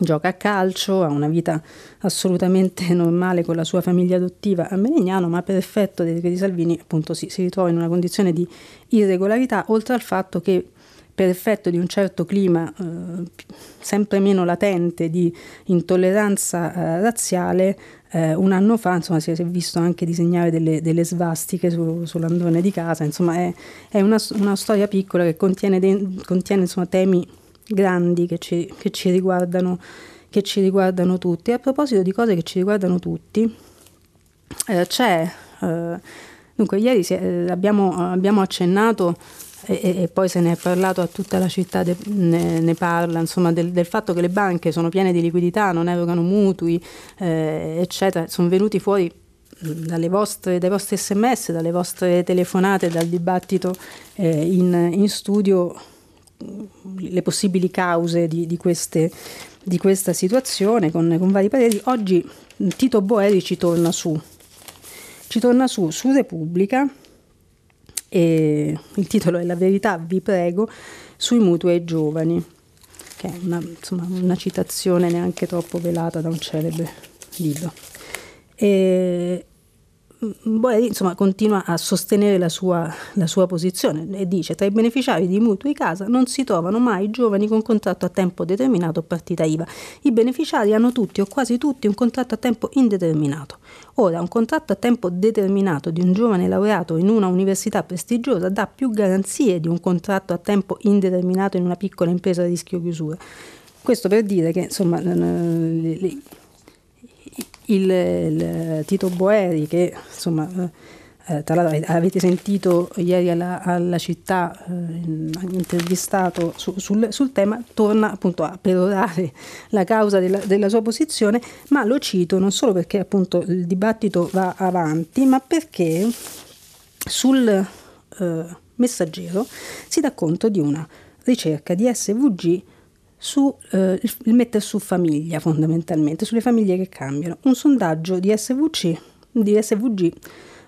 gioca a calcio, ha una vita assolutamente normale con la sua famiglia adottiva a Melegnano, ma per effetto dei decreti Salvini appunto si, si ritrova in una condizione di irregolarità, oltre al fatto che per effetto di un certo clima eh, sempre meno latente di intolleranza eh, razziale, eh, un anno fa insomma, si, è visto anche disegnare delle, delle svastiche su, sull'androne di casa, insomma è, è una, una, storia piccola che contiene, de, contiene insomma, temi grandi che ci, che ci, riguardano, che ci riguardano tutti. A proposito di cose che ci riguardano tutti, eh, c'è, eh, dunque ieri si, eh, abbiamo, abbiamo, accennato e, e, poi se ne è parlato a tutta la città, de, ne, ne, parla, insomma, del, del, fatto che le banche sono piene di liquidità, non erogano mutui, eh, eccetera, sono venuti fuori dalle vostre, dai vostri sms, dalle vostre telefonate, dal dibattito eh, in, in studio le possibili cause di, di, queste, di questa situazione con, con, vari pareri. Oggi Tito Boeri ci torna su, ci torna su su Repubblica e il titolo è La verità, vi prego, sui mutui ai giovani, che è una, insomma, una citazione neanche troppo velata da un celebre libro. E, Boeri insomma, continua a sostenere la sua, la sua, posizione e dice tra i beneficiari di mutui casa non si trovano mai giovani con contratto a tempo determinato o partita IVA. I beneficiari hanno tutti o quasi tutti un contratto a tempo indeterminato. Ora, un contratto a tempo determinato di un giovane laureato in una università prestigiosa dà più garanzie di un contratto a tempo indeterminato in una piccola impresa a rischio chiusura. Questo per dire che insomma, il, il Tito Boeri che insomma eh, tra l'altro avete sentito ieri alla, alla città eh, intervistato su, sul, sul, tema, torna appunto a perorare la causa della, della, sua posizione, ma lo cito non solo perché appunto il dibattito va avanti, ma perché sul eh, messaggero si dà conto di una ricerca di SVG su eh, mettere su famiglia fondamentalmente, sulle famiglie che cambiano. Un sondaggio di SVC, di SVG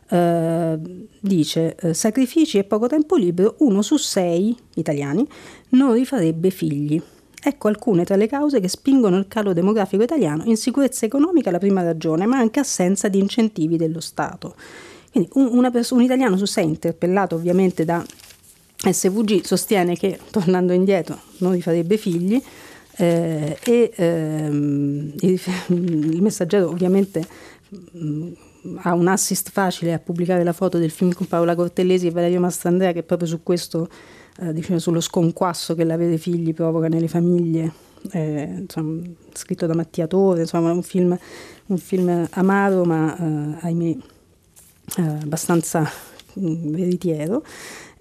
eh, dice eh, sacrifici e poco tempo libero, uno su sei italiani non rifarebbe figli. Ecco alcune tra le cause che spingono il calo demografico italiano. Insicurezza economica la prima ragione, ma anche assenza di incentivi dello Stato. Quindi un, pers- un italiano su sei interpellato ovviamente da SVG sostiene che tornando indietro non rifarebbe figli eh, e ehm, il, il, messaggero ovviamente mh, mm, ha un assist facile a pubblicare la foto del film con Paola Cortellesi e Valerio Mastrandrea che proprio su questo, eh, diciamo, sullo sconquasso che l'avere figli provoca nelle famiglie, eh, insomma, scritto da Mattia Torre, insomma un film, un film amaro ma eh, ahimè eh, abbastanza mh, mm, veritiero.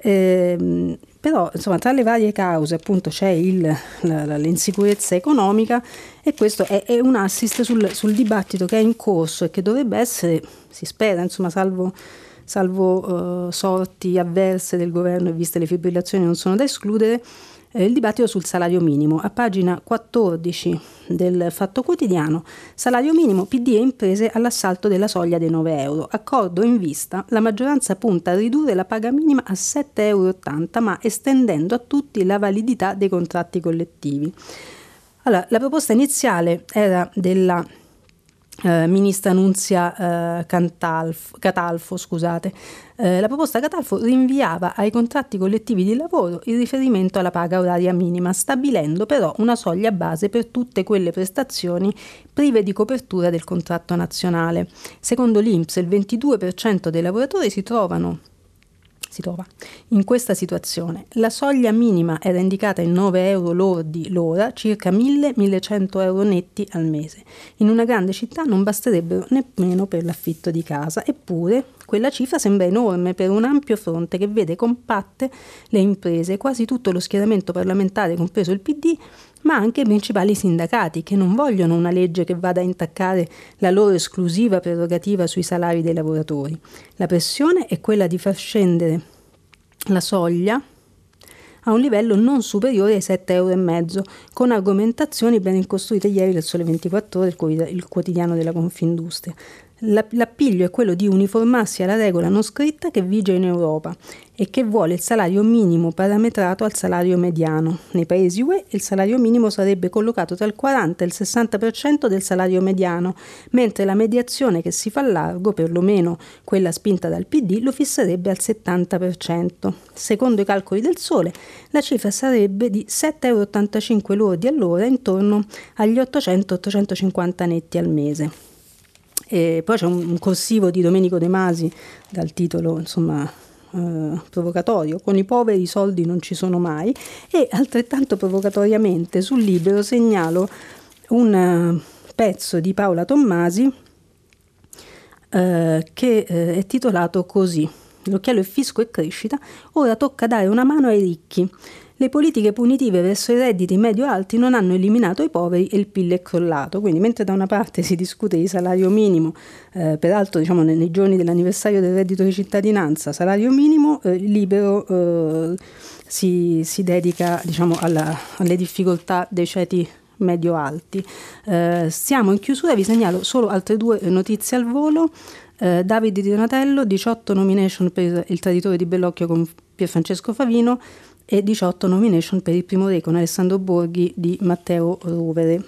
Eh, però insomma tra le varie cause appunto c'è il, la, l'insicurezza economica e questo è, è un assist sul, sul, dibattito che è in corso e che dovrebbe essere, si spera, insomma salvo, salvo uh, sorti avverse del governo e viste le fibrillazioni non sono da escludere, eh, il dibattito sul salario minimo. A pagina 14 del Fatto Quotidiano, salario minimo PD e imprese all'assalto della soglia dei 9 euro. Accordo in vista, la maggioranza punta a ridurre la paga minima a 7,80 euro, ma estendendo a tutti la validità dei contratti collettivi. Allora, la proposta iniziale era della eh, ministra Nunzia eh, Cantalfo, Catalfo, scusate. Eh, la proposta Catalfo rinviava ai contratti collettivi di lavoro il riferimento alla paga oraria minima, stabilendo però una soglia base per tutte quelle prestazioni prive di copertura del contratto nazionale. Secondo l'Inps il 22% dei lavoratori si trovano si trova in questa situazione. La soglia minima era indicata in 9 euro lordi l'ora, circa 1000-1100 euro netti al mese. In una grande città non basterebbero nemmeno per l'affitto di casa, eppure quella cifra sembra enorme per un ampio fronte che vede compatte le imprese, quasi tutto lo schieramento parlamentare, compreso il PD, ma anche i principali sindacati che non vogliono una legge che vada a intaccare la loro esclusiva prerogativa sui salari dei lavoratori. La pressione è quella di far scendere la soglia a un livello non superiore ai 7,5 euro, con argomentazioni ben costruite ieri del Sole 24 Ore, il quotidiano della Confindustria. L'appiglio è quello di uniformarsi alla regola non scritta che vige in Europa e che vuole il salario minimo parametrato al salario mediano. Nei paesi UE il salario minimo sarebbe collocato tra il 40 e il 60% del salario mediano, mentre la mediazione che si fa largo, perlomeno quella spinta dal PD, lo fisserebbe al 70%. Secondo i calcoli del Sole, la cifra sarebbe di 7,85 euro lordi all'ora, intorno agli 800-850 netti al mese. E poi c'è un, un corsivo di Domenico De Masi dal titolo insomma eh, provocatorio, con i poveri i soldi non ci sono mai e altrettanto provocatoriamente sul libro segnalo un uh, pezzo di Paola Tommasi uh, che uh, è titolato così L'occhiello è fisco e crescita, ora tocca dare una mano ai ricchi. Le politiche punitive verso i redditi medio-alti non hanno eliminato i poveri e il PIL è crollato. Quindi, mentre da una parte si discute di salario minimo, eh, peraltro diciamo, nei, giorni dell'anniversario del reddito di cittadinanza, salario minimo, eh, libero eh, si, si, dedica diciamo, alla, alle difficoltà dei ceti medio-alti. Eh, siamo in chiusura, vi segnalo solo altre due notizie al volo. Eh, Davide Di Donatello, 18 nomination per Il traditore di Bellocchio con Pierfrancesco Favino e 18 nomination per Il primo re con Alessandro Borghi di Matteo Rovere.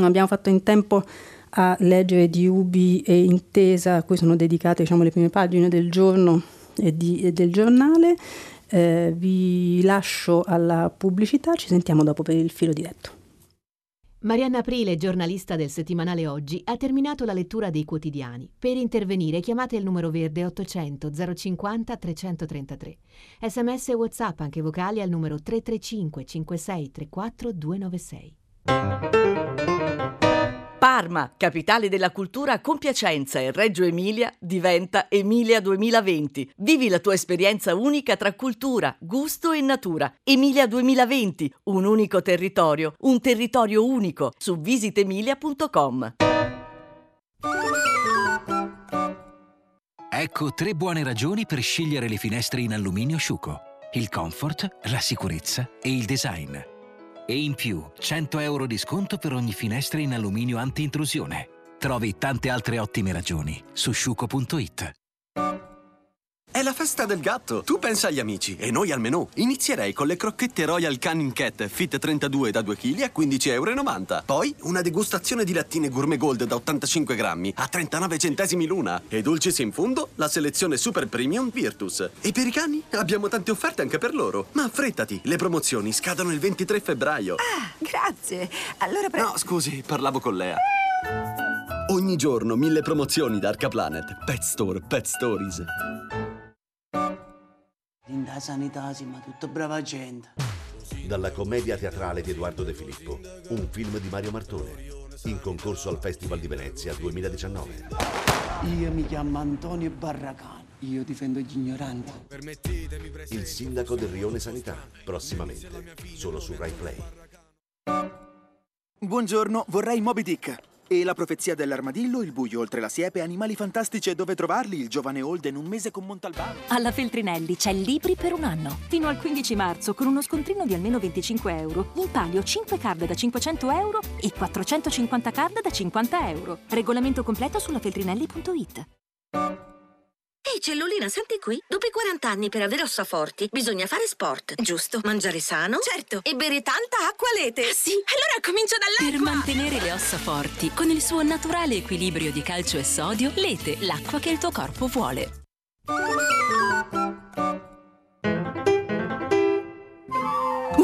Abbiamo fatto in tempo a leggere di Ubi e Intesa, a cui sono dedicate diciamo, le prime pagine del giorno e, di, e del giornale. Eh, vi lascio alla pubblicità, ci sentiamo dopo per il filo diretto. Marianna Aprile, giornalista del settimanale Oggi, ha terminato la lettura dei quotidiani. Per intervenire chiamate il numero verde 800 050 333. Sms e WhatsApp anche vocali al numero 335 56 34 296. Parma, capitale della cultura con Piacenza e Reggio Emilia, diventa Emilia 2020. Vivi la tua esperienza unica tra cultura, gusto e natura. Emilia 2020, un unico territorio, un territorio unico su visitemilia.com. Ecco tre buone ragioni per scegliere le finestre in alluminio Sciuco. Il comfort, la sicurezza e il design. E in più 100 euro di sconto per ogni finestra in alluminio anti-intrusione. Trovi tante altre ottime ragioni su sciuco.it. È la festa del gatto! Tu pensa agli amici e noi al menù. Inizierei con le crocchette Royal Canin Cat Fit 32 da 2 kg a 15,90 euro. Poi una degustazione di lattine Gourmet Gold da 85 grammi a 39 centesimi l'una. E dulcis in fondo la selezione Super Premium Virtus. E per i cani abbiamo tante offerte anche per loro. Ma affrettati, le promozioni scadono il 23 febbraio. Ah, grazie. Allora pre- No, scusi, parlavo con Lea. Ogni giorno mille promozioni da Arca Planet. Pet Store, Pet Stories. In da sanità ma tutta brava gente. Dalla commedia teatrale di Edoardo De Filippo, un film di Mario Martone, in concorso al Festival di Venezia 2019. Io mi chiamo Antonio Barracano. Io difendo gli ignoranti. Il sindaco del Rione Sanità, prossimamente, solo su Rai Play. Buongiorno, vorrei Moby Dick. E la profezia dell'armadillo, il buio oltre la siepe, animali fantastici e dove trovarli, il giovane Holden, un mese con Montalbano. Alla Feltrinelli c'è Libri per un anno. Fino al 15 marzo, con uno scontrino di almeno 25 euro, in palio 5 card da 500 euro e 450 card da 50 euro. Regolamento completo sulla feltrinelli.it. Ehi, cellulina, senti qui. Dopo i 40 anni per avere ossa forti, bisogna fare sport, giusto? Mangiare sano? Certo. E bere tanta acqua lete. Ah, sì, allora comincio dall'acqua. Per mantenere le ossa forti, con il suo naturale equilibrio di calcio e sodio, Lete, l'acqua che il tuo corpo vuole.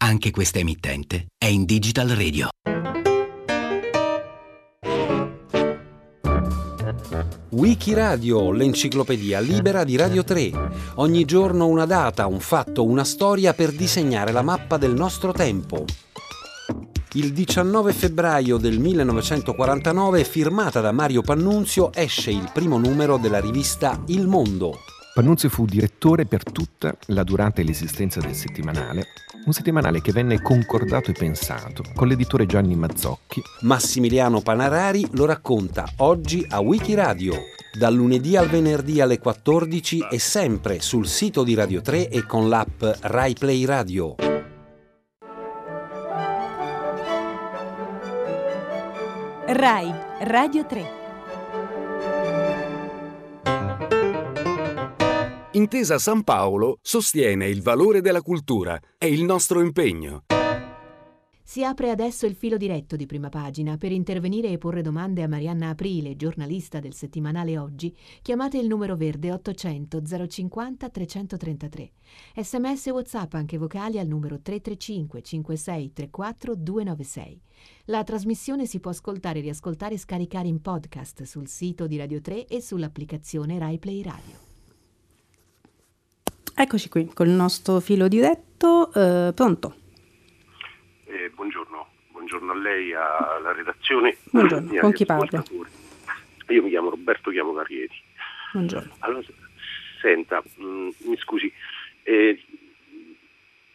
Anche questa emittente è in Digital Radio. Wikiradio, l'enciclopedia libera di Radio 3. Ogni giorno una data, un fatto, una storia per disegnare la mappa del nostro tempo. Il 19 febbraio del 1949, firmata da Mario Pannunzio, esce il primo numero della rivista Il Mondo. Pannunzio fu direttore per tutta la durata e l'esistenza del settimanale, un settimanale che venne concordato e pensato con l'editore Gianni Mazzocchi. Massimiliano Panarari lo racconta oggi a Wikiradio, dal lunedì al venerdì alle 14 e sempre sul sito di Radio 3 e con l'app Rai Play Radio. Rai, Radio 3. Intesa San Paolo sostiene il valore della cultura e il nostro impegno. Si apre adesso il filo diretto di prima pagina. Per intervenire e porre domande a Marianna Aprile, giornalista del settimanale Oggi, chiamate il numero verde 800 050 333. Sms e WhatsApp anche vocali al numero 335 56 34 296. La trasmissione si può ascoltare, riascoltare e scaricare in podcast sul sito di Radio 3 e sull'applicazione Rai Play Radio. Eccoci qui col nostro filo diretto, eh, pronto? Eh, buongiorno, buongiorno. a lei, alla redazione. Buongiorno, con chi parlo? Io mi chiamo Roberto Chiamo Carrieti. Buongiorno. Allora, senta, mh, mm, mi scusi, eh,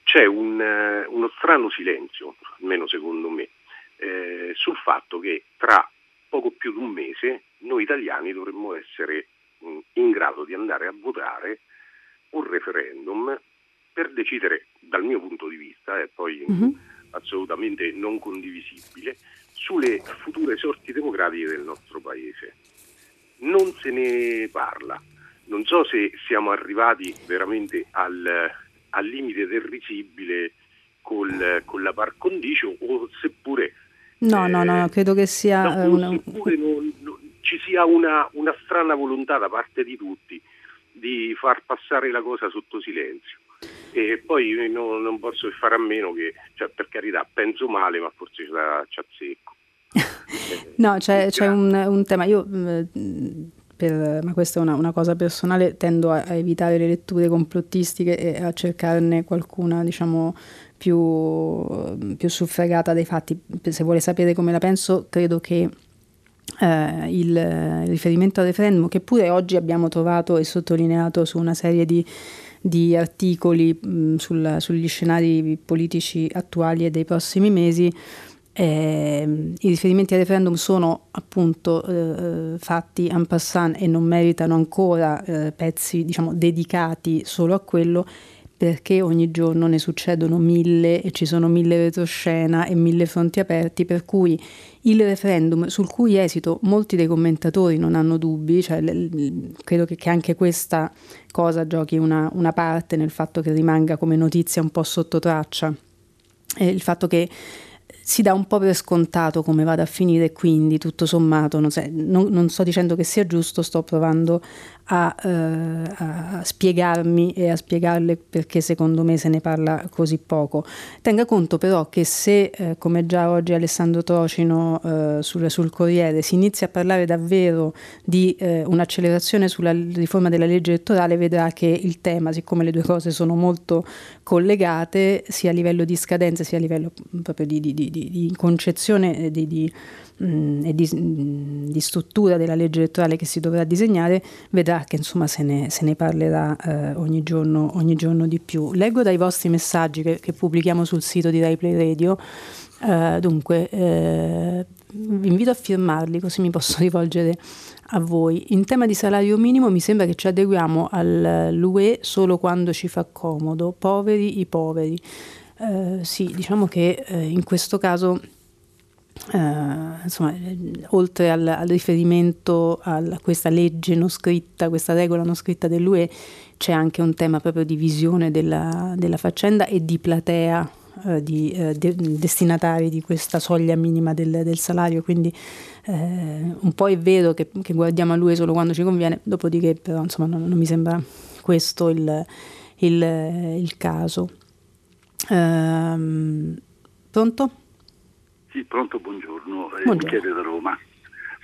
c'è un, uh, uno strano silenzio, almeno secondo me, eh, sul fatto che tra poco più di un mese noi italiani dovremmo essere mh, mm, in grado di andare a votare un referendum per decidere, dal mio punto di vista, e poi mm-hmm. assolutamente non condivisibile, sulle future sorti democratiche del nostro paese. Non se ne parla. Non so se siamo arrivati veramente al, al limite del risibile col, con la par condicio o seppure... No, eh, no, no, credo che sia... No, una... seppure non, non, ci sia una, una strana volontà da parte di tutti di far passare la cosa sotto silenzio. E poi no, non posso fare a meno che, cioè, per carità, penso male, ma forse ci azzecco. no, c'è, c'è un, un, tema. Io, mm, per, ma questa è una, una, cosa personale, tendo a, a, evitare le letture complottistiche e a cercarne qualcuna, diciamo, più, più suffragata dai fatti. Se vuole sapere come la penso, credo che eh, il, il, riferimento al referendum, che pure oggi abbiamo trovato e sottolineato su una serie di, di articoli mh, sul, sugli scenari politici attuali e dei prossimi mesi, eh, I riferimenti al referendum sono appunto eh, fatti en passant e non meritano ancora eh, pezzi diciamo, dedicati solo a quello perché ogni giorno ne succedono mille e ci sono mille retroscena e mille fronti aperti, per cui il referendum, sul cui esito molti dei commentatori non hanno dubbi, cioè, credo che, che, anche questa cosa giochi una, una, parte nel fatto che rimanga come notizia un po' sotto traccia, e il fatto che si dà un po' per scontato come vada a finire, quindi tutto sommato non, so, non, non sto dicendo che sia giusto, sto provando a, eh, a, spiegarmi e a spiegarle perché secondo me se ne parla così poco. Tenga conto però che se, eh, come già oggi Alessandro Trocino eh, sul, sul, Corriere, si inizia a parlare davvero di eh, un'accelerazione sulla riforma della legge elettorale, vedrà che il tema, siccome le due cose sono molto collegate, sia a livello di scadenze sia a livello proprio di, di, di, di concezione di mh, e di, mh, di, struttura della legge elettorale che si dovrà disegnare, vedrà che insomma se ne, se ne parlerà eh, ogni, giorno, ogni, giorno, di più. Leggo dai vostri messaggi che, che pubblichiamo sul sito di Rai Play Radio. Uh, dunque, eh, vi invito a firmarli così mi posso rivolgere a voi. In tema di salario minimo mi sembra che ci adeguiamo all'UE solo quando ci fa comodo, poveri i poveri. Uh, sì, diciamo che uh, in questo caso Uh, insomma, oltre al, al riferimento a questa legge non scritta, questa regola non scritta dell'UE, c'è anche un tema proprio di visione della, della faccenda e di platea uh, di uh, de- destinatari di questa soglia minima del, del salario. Quindi un po' è vero che, che, guardiamo a lui solo quando ci conviene, dopodiché però insomma, non, non mi sembra questo il, il, il caso. Ehm, pronto? Sì, pronto, buongiorno. buongiorno. Michele da Roma.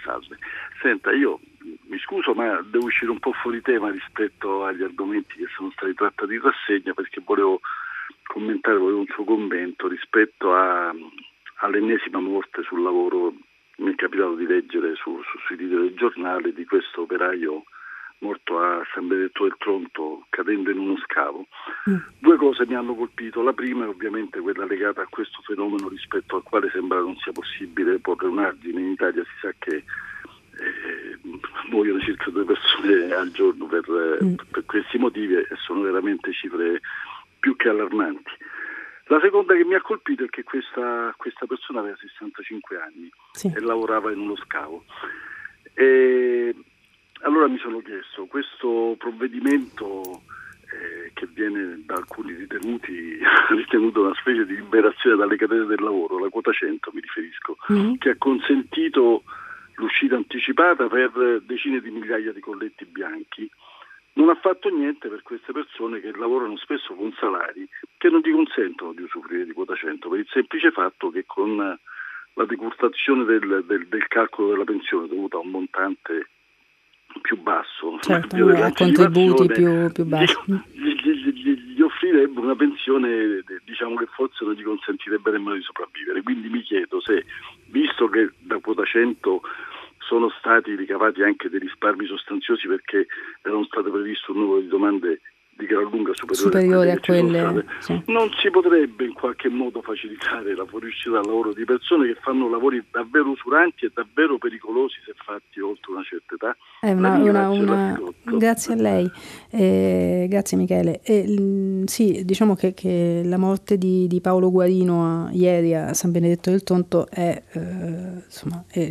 Salve. Senta, io mi scuso, ma devo uscire un po' fuori tema rispetto agli argomenti che sono stati trattati in rassegna perché volevo commentare, volevo un suo commento rispetto a, all'ennesima morte sul lavoro. Mi è capitato di leggere su, su, sui titoli del giornale di questo operaio morto a San Benedetto del Tronto cadendo in uno scavo. Mm. Due cose mi hanno colpito, la prima è ovviamente quella legata a questo fenomeno rispetto al quale sembra non sia possibile porre un argine, in Italia si sa che eh, muoiono circa due persone al giorno per, mm. per questi motivi e sono veramente cifre più che allarmanti. La seconda che mi ha colpito è che questa, questa persona aveva 65 anni sì. e lavorava in uno scavo. E allora mi sono chiesto, questo provvedimento eh, che viene da alcuni ritenuti ritenuto una specie di liberazione dalle catene del lavoro, la quota 100 mi riferisco, mm-hmm. che ha consentito l'uscita anticipata per decine di migliaia di colletti bianchi, non ha fatto niente per queste persone che lavorano spesso con salari che non ti consentono di usufruire di quota 100, per il semplice fatto che con la decurtazione del, del, del calcolo della pensione dovuta a un montante più basso, certo, a contributi più, più bassi. Gli, gli, gli, gli, offri, offrirebbe una pensione diciamo che forse non gli consentirebbe nemmeno di sopravvivere. Quindi mi chiedo se, visto che da quota 100 sono stati ricavati anche dei risparmi sostanziosi perché erano state previste un numero di domande di gran lunga superiore, superiore a quelle, a quelle sì. non si potrebbe in qualche modo facilitare la fuoriuscita dal lavoro di persone che fanno lavori davvero usuranti e davvero pericolosi se fatti oltre una certa età? Una, una, una... Grazie a lei, eh, grazie Michele. Eh, sì, diciamo che, che, la morte di, di Paolo Guarino a, ieri a San Benedetto del Tonto è, eh, insomma, è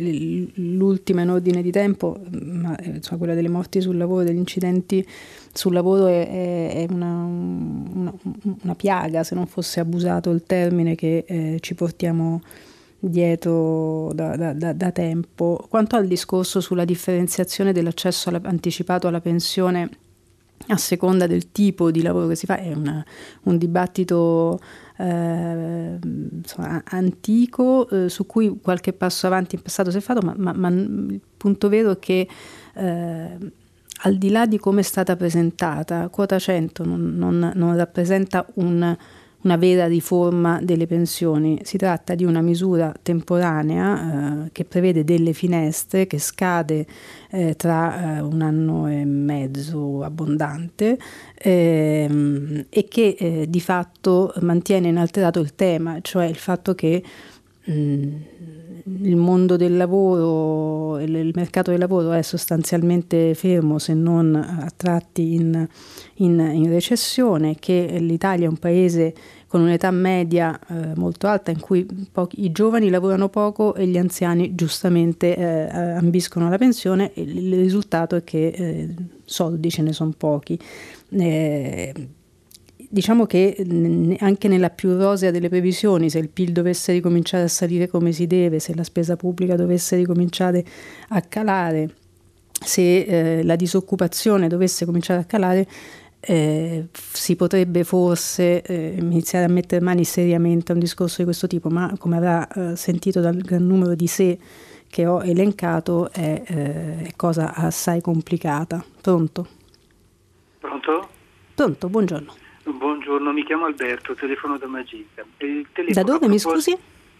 l'ultima in ordine di tempo, ma eh, insomma, quella delle morti sul lavoro, degli incidenti sul lavoro è, è una, una, una, piaga, se non fosse abusato il termine che eh, ci portiamo dietro da, da, da, da, tempo. Quanto al discorso sulla differenziazione dell'accesso alla, anticipato alla pensione a seconda del tipo di lavoro che si fa, è una, un dibattito eh, insomma, antico eh, su cui qualche passo avanti in passato si è fatto, ma, ma, ma il punto vero è che eh, al di là di come è stata presentata, quota 100 non, non, non rappresenta un, una vera riforma delle pensioni, si tratta di una misura temporanea eh, che prevede delle finestre che scade eh, tra eh, un anno e mezzo abbondante ehm, e che eh, di fatto mantiene inalterato il tema, cioè il fatto che mh, mm, il mondo del lavoro, il mercato del lavoro è sostanzialmente fermo se non a tratti in, in, in recessione, che l'Italia è un paese con un'età media eh, molto alta in cui pochi, i giovani lavorano poco e gli anziani giustamente eh, ambiscono alla pensione e il risultato è che eh, soldi ce ne sono pochi. Diciamo che anche nella più rosea delle previsioni, se il PIL dovesse ricominciare a salire come si deve, se la spesa pubblica dovesse ricominciare a calare, se eh, la disoccupazione dovesse cominciare a calare, eh, si potrebbe forse eh, iniziare a mettere mani seriamente a un discorso di questo tipo, ma come avrà eh, sentito dal gran numero di sé che ho elencato è, eh, è cosa assai complicata. Pronto? Pronto? Pronto, buongiorno. Buongiorno, mi chiamo Alberto, telefono da Magenta. Da dove mi scusi?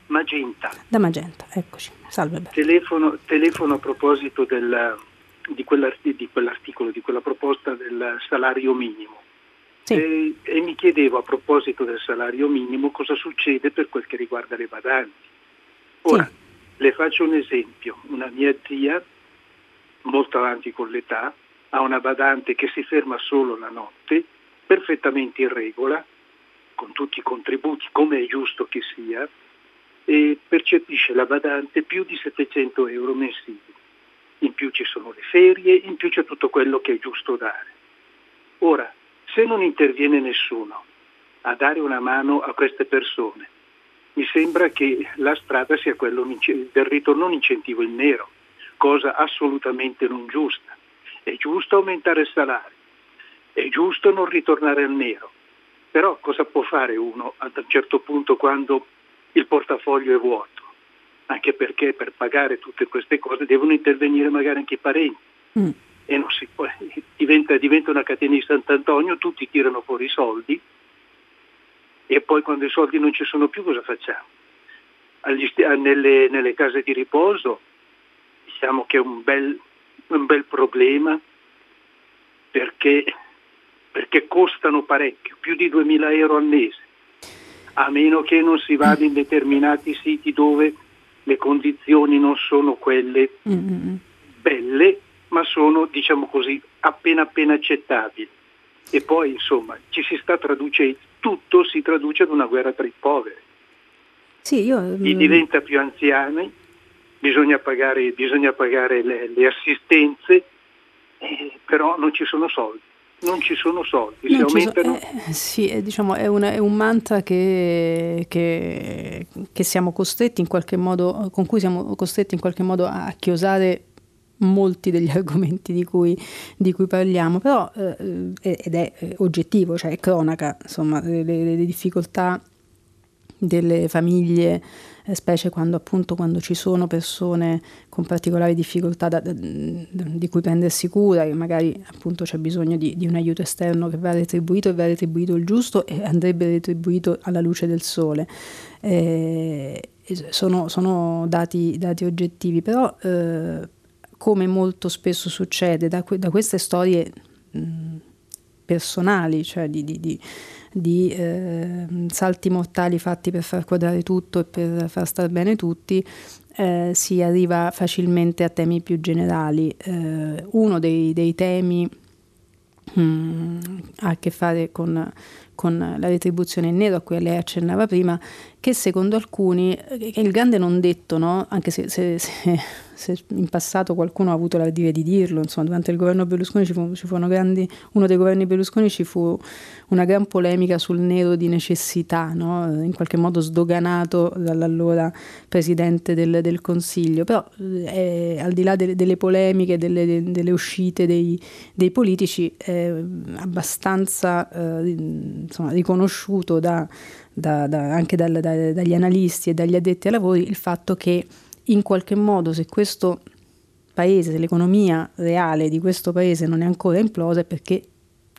Magenta. Da Magenta, eccoci. Salve Alberto. Telefono, telefono a proposito del, di, di, quell'articolo, di quella proposta del salario minimo. Sì. E, e, mi chiedevo a proposito del salario minimo cosa succede per quel che riguarda le badanti. Ora, sì. le faccio un esempio. Una mia zia, molto avanti con l'età, ha una badante che si ferma solo la notte perfettamente in regola, con tutti i contributi come è giusto che sia, e percepisce la badante più di 700 euro mensili. In più ci sono le ferie, in più c'è tutto quello che è giusto dare. Ora, se non interviene nessuno a dare una mano a queste persone, mi sembra che la strada sia quella del ritorno un incentivo in nero, cosa assolutamente non giusta. È giusto aumentare il salario, è giusto non ritornare al nero, però cosa può fare uno ad un certo punto quando il portafoglio è vuoto? Anche perché per pagare tutte queste cose devono intervenire magari anche i parenti. Mm. E non si può, diventa, diventa una catena di Sant'Antonio, tutti tirano fuori i soldi e poi quando i soldi non ci sono più cosa facciamo? Agli, nelle, nelle, case di riposo diciamo che è un bel, un bel problema perché perché costano parecchio, più di 2.000 euro al mese, a meno che non si vada in determinati siti dove le condizioni non sono quelle mm-hmm. belle, ma sono, diciamo così, appena appena accettabili. E poi, insomma, ci si sta traducendo, tutto si traduce ad una guerra tra i poveri. Sì, io... Chi mm, diventa più anziani, bisogna pagare, bisogna pagare le, le assistenze, eh, però non ci sono soldi non ci sono soldi, non si aumentano... So, eh, sì, è, diciamo, è, una, è, un mantra che, che, che, siamo costretti in qualche modo, con cui siamo costretti in qualche modo a chiosare molti degli argomenti di cui, di cui parliamo, però eh, ed è oggettivo, cioè è cronaca, insomma, le, le difficoltà delle famiglie eh, specie quando appunto quando ci sono persone con particolari difficoltà da, da, di cui prendersi cura e magari appunto c'è bisogno di, di, un aiuto esterno che va retribuito e va retribuito il giusto e andrebbe retribuito alla luce del sole. Eh, sono, sono dati, dati, oggettivi, però eh, come molto spesso succede da, da queste storie mh, personali, cioè di, di, di di eh, salti mortali fatti per far quadrare tutto e per far star bene tutti, eh, si arriva facilmente a temi più generali. Eh, uno dei, dei temi mm, ha a che fare con, con la retribuzione in nero a cui lei accennava prima, che secondo alcuni è il grande non detto, no? anche se, se, se se in passato qualcuno ha avuto l'ardire di dirlo, insomma, durante il governo Berlusconi ci, fu, ci furono grandi, uno dei governi Berlusconi ci fu una gran polemica sul nero di necessità, no? in qualche modo sdoganato dall'allora Presidente del, del Consiglio, però eh, al di là de, delle polemiche, delle, delle uscite dei, dei, politici, è abbastanza eh, insomma, riconosciuto da, da, da, anche dal, dagli analisti e dagli addetti ai lavori il fatto che in qualche modo se questo paese, se l'economia reale di questo paese non è ancora implosa è perché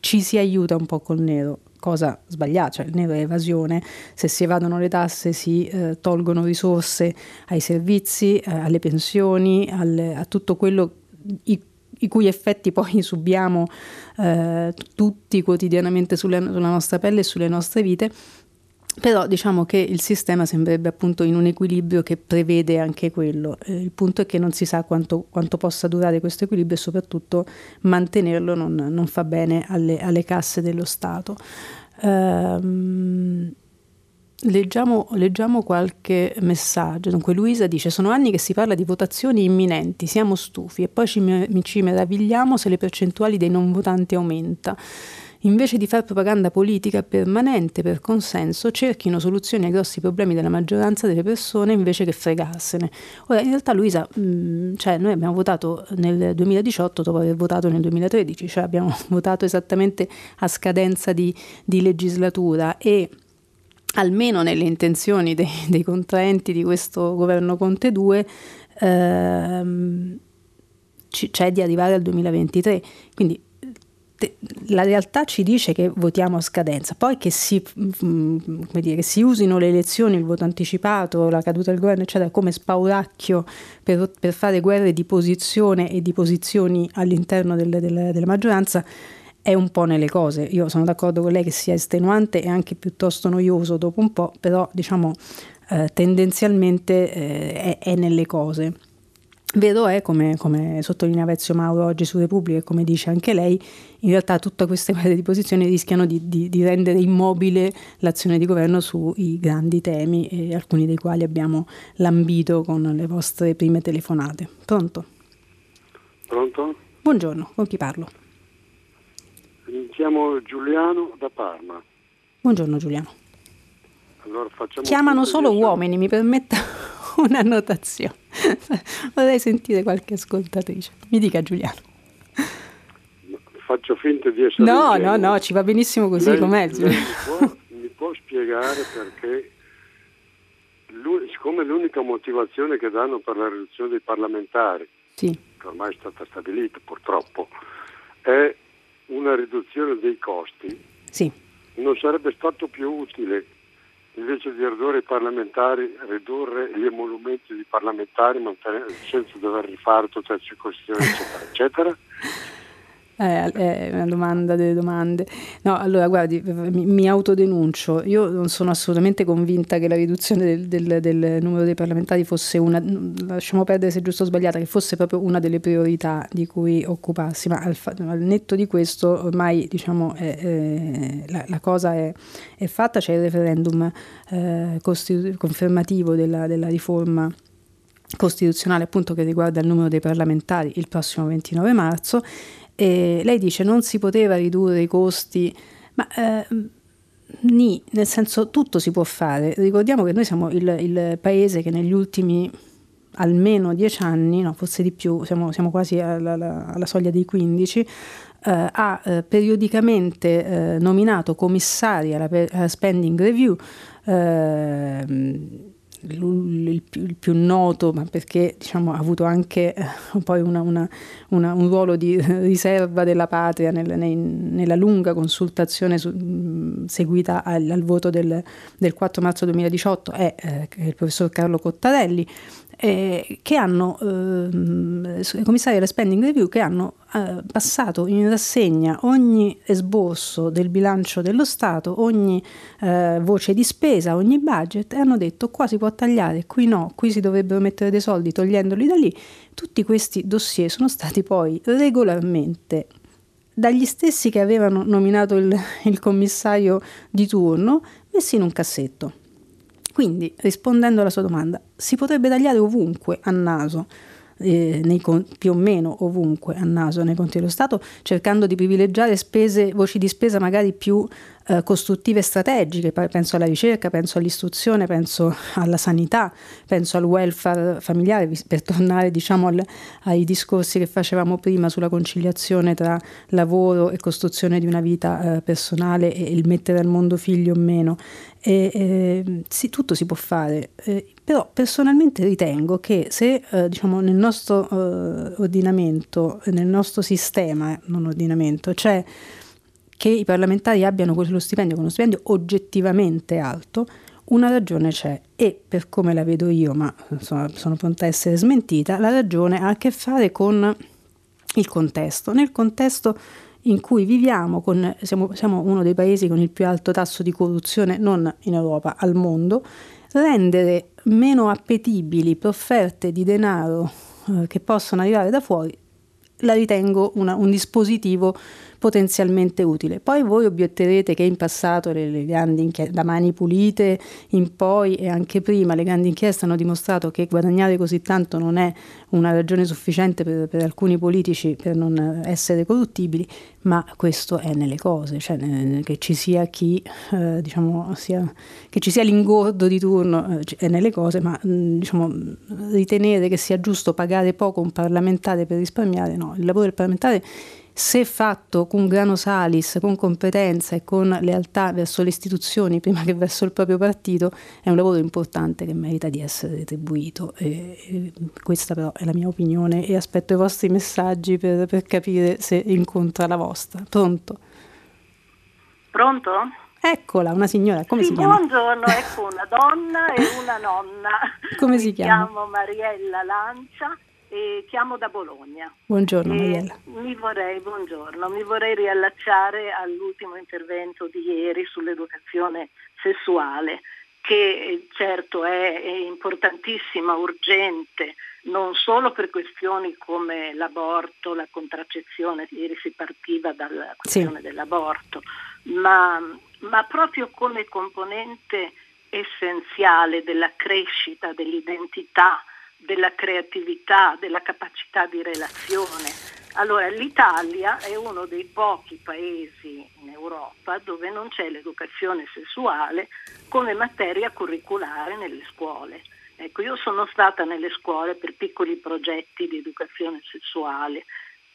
ci si aiuta un po' col nero, cosa sbagliata, cioè il nero è evasione, se si evadono le tasse si eh, tolgono risorse ai servizi, eh, alle pensioni, alle, a tutto quello i, i, cui effetti poi subiamo eh, tutti quotidianamente sulle, sulla nostra pelle e sulle nostre vite però diciamo che il sistema sembrerebbe appunto in un equilibrio che prevede anche quello. Eh, il punto è che non si sa quanto, quanto, possa durare questo equilibrio e soprattutto mantenerlo non, non fa bene alle, alle, casse dello Stato. Ehm, leggiamo, leggiamo, qualche messaggio. Dunque Luisa dice sono anni che si parla di votazioni imminenti, siamo stufi e poi ci, ci meravigliamo se le percentuali dei non votanti aumenta invece di fare propaganda politica permanente per consenso, cerchino soluzioni ai grossi problemi della maggioranza delle persone invece che fregarsene. Ora, in realtà Luisa, mh, mm, cioè noi abbiamo votato nel 2018 dopo aver votato nel 2013, cioè abbiamo votato esattamente a scadenza di, di legislatura e almeno nelle intenzioni dei, dei, contraenti di questo governo Conte 2, ehm, c'è di arrivare al 2023. Quindi la realtà ci dice che votiamo a scadenza, poi che si, mm, dire, che si, usino le elezioni, il voto anticipato, la caduta del governo, eccetera, come spauracchio per, per fare guerre di posizione e di posizioni all'interno del, del, della maggioranza, è un po' nelle cose. Io sono d'accordo con lei che sia estenuante e anche piuttosto noioso dopo un po', però diciamo eh, tendenzialmente eh, è, è nelle cose. Vero è, come, come, sottolineava Ezio Mauro oggi su Repubblica e come dice anche lei, in realtà tutte queste guerre di posizione rischiano di, di, di, rendere immobile l'azione di governo sui grandi temi, e alcuni dei quali abbiamo lambito con le vostre prime telefonate. Pronto? Pronto? Buongiorno, con chi parlo? Mi chiamo Giuliano da Parma. Buongiorno Giuliano. Allora, Chiamano solo uomini, mi permetta un'annotazione. Vorrei sentire qualche ascoltatrice. Mi dica Giuliano. Faccio finta di essere... No, no, no, ci va benissimo così com'è. Lei mi, può, mi può spiegare perché, siccome l'unica motivazione che danno per la riduzione dei parlamentari, sì. che ormai è stata stabilita purtroppo, è una riduzione dei costi, sì. non sarebbe stato più utile invece di ridurre i parlamentari, ridurre gli emolumenti di parlamentari senza dover rifare tutte le circoscrizioni, eccetera, eccetera. Eh, è una domanda delle domande. No, allora guardi, mi, mi, autodenuncio. Io non sono assolutamente convinta che la riduzione del, del, del, numero dei parlamentari fosse una, lasciamo perdere se giusto o sbagliata, che fosse proprio una delle priorità di cui occuparsi, ma al, al netto di questo ormai diciamo è, è, la, la, cosa è, è, fatta, c'è il referendum eh, costitu- confermativo della, della riforma costituzionale appunto che riguarda il numero dei parlamentari il prossimo 29 marzo e lei dice non si poteva ridurre i costi, ma eh, ni, nel senso tutto si può fare. Ricordiamo che noi siamo il, il paese che negli ultimi almeno dieci anni, no, forse di più, siamo, siamo quasi alla, alla, alla, soglia dei 15, eh, ha eh, periodicamente eh, nominato commissari alla, alla, spending review ehm, il, più, il, più, noto, ma perché diciamo, ha avuto anche eh, poi una, una, una, un ruolo di riserva della patria nel, nei, nella lunga consultazione su, seguita al, al voto del, del, 4 marzo 2018, è eh, il professor Carlo Cottarelli eh, che hanno, eh, commissari della spending review, che hanno eh, passato in rassegna ogni esborso del bilancio dello Stato, ogni eh, voce di spesa, ogni budget e hanno detto qua si può tagliare, qui no, qui si dovrebbero mettere dei soldi togliendoli da lì. Tutti questi dossier sono stati poi regolarmente dagli stessi che avevano nominato il, il commissario di turno messi in un cassetto. Quindi, rispondendo alla sua domanda, si potrebbe tagliare ovunque a naso, eh, nei, più o meno ovunque a naso nei conti dello Stato, cercando di privilegiare spese, voci di spesa magari più eh, costruttive strategiche, penso alla ricerca, penso all'istruzione, penso alla sanità, penso al welfare familiare, per tornare diciamo, al, ai discorsi che facevamo prima sulla conciliazione tra lavoro e costruzione di una vita eh, personale e il mettere al mondo figli o meno. E, eh, sì, tutto si può fare, eh, però personalmente ritengo che se eh, diciamo, nel nostro eh, ordinamento, nel nostro sistema, non ordinamento, c'è che i parlamentari abbiano quello stipendio, uno stipendio oggettivamente alto, una ragione c'è e per come la vedo io, ma insomma, sono pronta a essere smentita, la ragione ha a che fare con il contesto. Nel contesto in cui viviamo, con, siamo, siamo, uno dei paesi con il più alto tasso di corruzione, non in Europa, al mondo, rendere meno appetibili per offerte di denaro eh, che possono arrivare da fuori, la ritengo una, un dispositivo potenzialmente utile. Poi voi obietterete che in passato le, le grandi inchieste, da mani pulite in poi e anche prima, le grandi inchieste hanno dimostrato che guadagnare così tanto non è una ragione sufficiente per, per alcuni politici per non essere corruttibili, ma questo è nelle cose, cioè che ci sia chi, eh, diciamo, sia, che ci sia l'ingordo di turno eh, è nelle cose, ma diciamo, ritenere che sia giusto pagare poco un parlamentare per risparmiare, no, il lavoro del parlamentare se fatto con grano salis, con competenza e con lealtà verso le istituzioni prima che verso il proprio partito, è un lavoro importante che merita di essere retribuito. E, e questa però è la mia opinione e aspetto i vostri messaggi per, per capire se incontra la vostra. Pronto? Pronto? Eccola, una signora, come sì, si chiama? Buongiorno, ecco una donna e una nonna. Come si chiama? Mi chiamo Mariella Lancia e chiamo da Bologna. Buongiorno Mariella. Mi vorrei, buongiorno, mi vorrei riallacciare all'ultimo intervento di ieri sull'educazione sessuale che eh, certo è, è importantissima, urgente, non solo per questioni come l'aborto, la contraccezione, ieri si partiva dalla questione sì. dell'aborto, ma, ma proprio come componente essenziale della crescita, dell'identità, della creatività, della capacità di relazione. Allora, l'Italia è uno dei pochi paesi in Europa dove non c'è l'educazione sessuale come materia curriculare nelle scuole. Ecco, io sono stata nelle scuole per piccoli progetti di educazione sessuale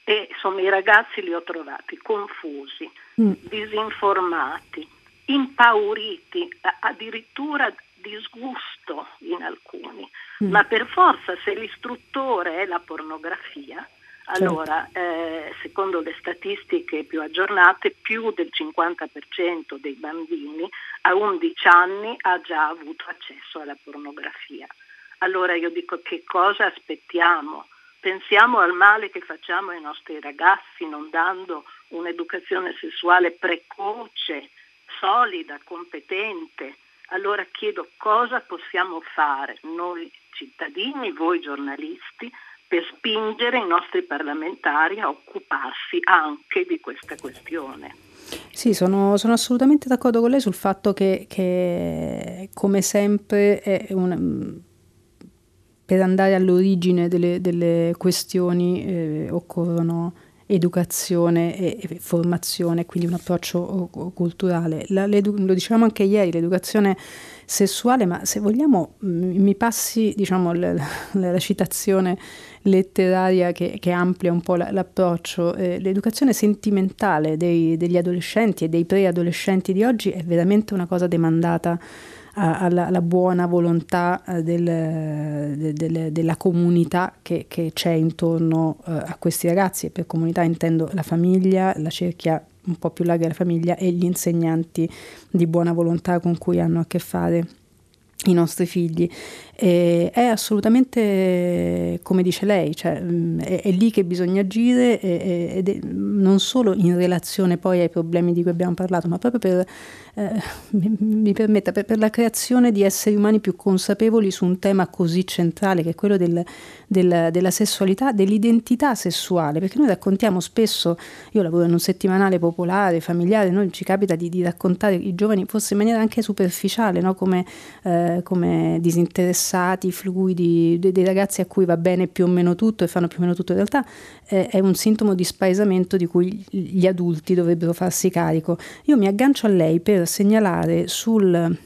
e insomma i ragazzi li ho trovati confusi, mm. disinformati, impauriti, addirittura disgusto in alcuni, mm. ma per forza se l'istruttore è la pornografia, certo. allora eh, secondo le statistiche più aggiornate più del 50% dei bambini a 11 anni ha già avuto accesso alla pornografia. Allora io dico che cosa aspettiamo? Pensiamo al male che facciamo ai nostri ragazzi non dando un'educazione sessuale precoce, solida, competente, allora chiedo cosa possiamo fare noi cittadini, voi giornalisti, per spingere i nostri parlamentari a occuparsi anche di questa questione. Sì, sono, sono assolutamente d'accordo con lei sul fatto che, che come sempre un, per andare all'origine delle, delle questioni eh, occorrono educazione e, e, formazione, quindi un approccio culturale. La, lo dicevamo anche ieri, l'educazione sessuale, ma se vogliamo mi passi diciamo, la, la, la citazione letteraria che, che, amplia un po' l'approccio, eh, l'educazione sentimentale dei, degli adolescenti e dei preadolescenti di oggi è veramente una cosa demandata alla, alla, buona volontà eh, del, de, de, della comunità che, che c'è intorno eh, a questi ragazzi e per comunità intendo la famiglia, la cerchia un po' più larga della famiglia e gli insegnanti di buona volontà con cui hanno a che fare i nostri figli. E è assolutamente come dice lei, cioè, mm, è, è, lì che bisogna agire ed è, non solo in relazione poi ai problemi di cui abbiamo parlato, ma proprio per eh, mi, mi, permetta, per, per, la creazione di esseri umani più consapevoli su un tema così centrale che è quello del, del, della sessualità, dell'identità sessuale, perché noi raccontiamo spesso, io lavoro in un settimanale popolare, familiare, noi ci capita di, di raccontare i giovani forse in maniera anche superficiale, no? come, eh, come, disinteressati, fluidi, dei, dei, ragazzi a cui va bene più o meno tutto e fanno più o meno tutto, in realtà eh, è un sintomo di spaesamento di cui gli adulti dovrebbero farsi carico. Io mi aggancio a lei per segnalare sul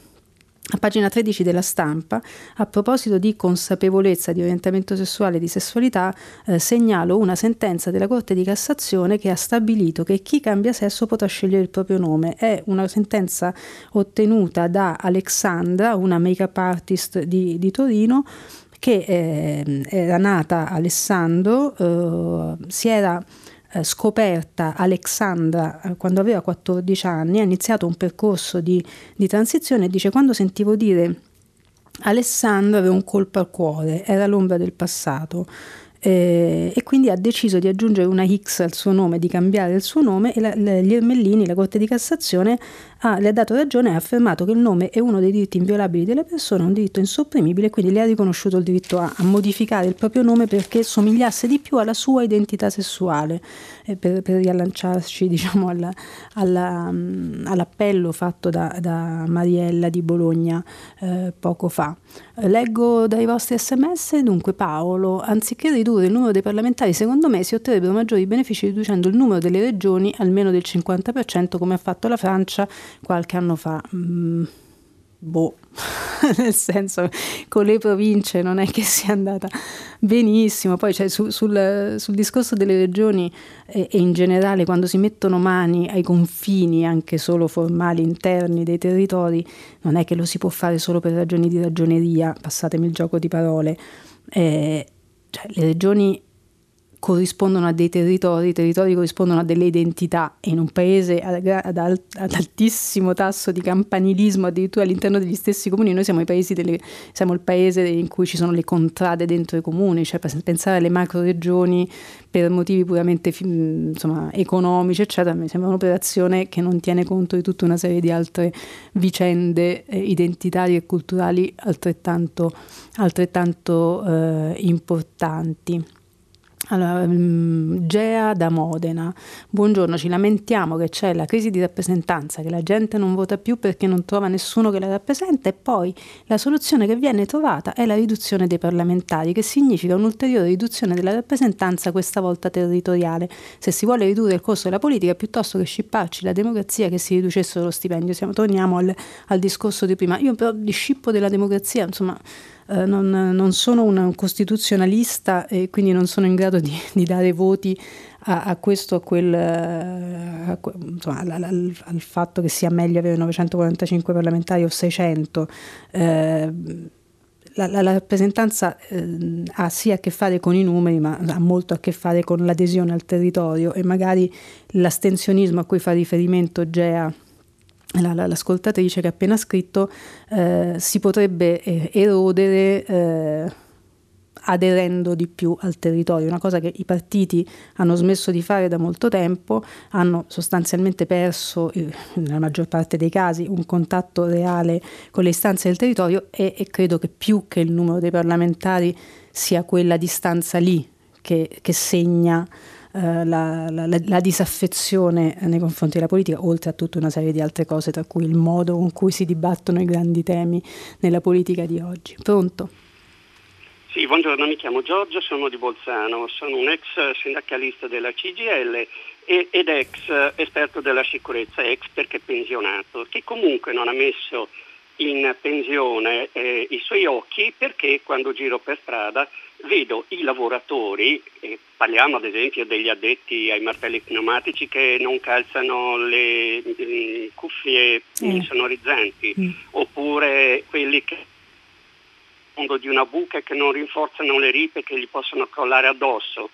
a pagina 13 della stampa, a proposito di consapevolezza di orientamento sessuale e di sessualità, eh, segnalo una sentenza della Corte di Cassazione che ha stabilito che chi cambia sesso potrà scegliere il proprio nome. È una sentenza ottenuta da Alexandra, una make-up artist di, di Torino, che eh, era nata Alessandro, eh, si era scoperta Alexandra eh, quando aveva 14 anni, ha iniziato un percorso di, di transizione e dice quando sentivo dire Alessandro avevo un colpo al cuore, era l'ombra del passato. Eh, e quindi ha deciso di aggiungere una X al suo nome, di cambiare il suo nome e la, la, gli Ermellini, la Corte di Cassazione, ha, le ha dato ragione e ha affermato che il nome è uno dei diritti inviolabili delle persone, un diritto insopprimibile quindi le ha riconosciuto il diritto a, a, modificare il proprio nome perché somigliasse di più alla sua identità sessuale, eh, per, per, riallacciarci diciamo, alla, alla, um, all'appello fatto da, da, Mariella di Bologna eh, poco fa. Leggo dai vostri sms, dunque Paolo, anziché ridurre il numero dei parlamentari, secondo me si otterrebbero maggiori benefici riducendo il numero delle regioni almeno del 50% come ha fatto la Francia qualche anno fa. Mm, boh, nel senso con le province non è che sia andata benissimo. Poi cioè, su, sul, sul, discorso delle regioni e, e, in generale quando si mettono mani ai confini anche solo formali interni dei territori, non è che lo si può fare solo per ragioni di ragioneria, passatemi il gioco di parole. Eh, cioè, le regioni corrispondono a dei territori, i territori corrispondono a delle identità e in un paese ad, ad, ad, altissimo tasso di campanilismo addirittura all'interno degli stessi comuni, noi siamo, delle, siamo, il paese in cui ci sono le contrade dentro i comuni, cioè pensare alle macro regioni per motivi puramente insomma, economici eccetera, mi sembra un'operazione che non tiene conto di tutta una serie di altre vicende eh, identitarie e culturali altrettanto, altrettanto eh, importanti. Allora, um, Gea da Modena. Buongiorno, ci lamentiamo che c'è la crisi di rappresentanza, che la gente non vota più perché non trova nessuno che la rappresenta e poi la soluzione che viene trovata è la riduzione dei parlamentari, che significa un'ulteriore riduzione della rappresentanza, questa volta territoriale. Se si vuole ridurre il costo della politica, piuttosto che scipparci la democrazia, che si riducesse lo stipendio. Siamo, torniamo al, al discorso di prima. Io però di scippo della democrazia, insomma eh, non, non, sono un costituzionalista e quindi non sono in grado di, di dare voti a, a, questo, a quel, a, insomma, al, al, al, fatto che sia meglio avere 945 parlamentari o 600. Eh, la, la, la, rappresentanza eh, ha sì a che fare con i numeri, ma ha molto a che fare con l'adesione al territorio e magari l'astensionismo a cui fa riferimento GEA l'ascoltatrice che ha appena scritto, eh, si potrebbe eh, erodere eh, aderendo di più al territorio, una cosa che i partiti hanno smesso di fare da molto tempo, hanno sostanzialmente perso, eh, nella maggior parte dei casi, un contatto reale con le istanze del territorio e, e credo che più che il numero dei parlamentari sia quella distanza lì che, che segna eh, la, la, la, disaffezione nei confronti della politica, oltre a tutta una serie di altre cose, tra cui il modo con cui si dibattono i grandi temi nella politica di oggi. Pronto? Sì, buongiorno, mi chiamo Giorgio, sono di Bolzano, sono un ex sindacalista della CGL ed ex esperto della sicurezza, ex perché pensionato, che comunque non ha messo in pensione eh, i suoi occhi perché quando giro per strada vedo i lavoratori, eh, parliamo ad esempio degli addetti ai martelli pneumatici che non calzano le mm, cuffie mm. sonorizzanti, mm. oppure quelli che fondo di una buca che non rinforzano le ripe che gli possono crollare addosso.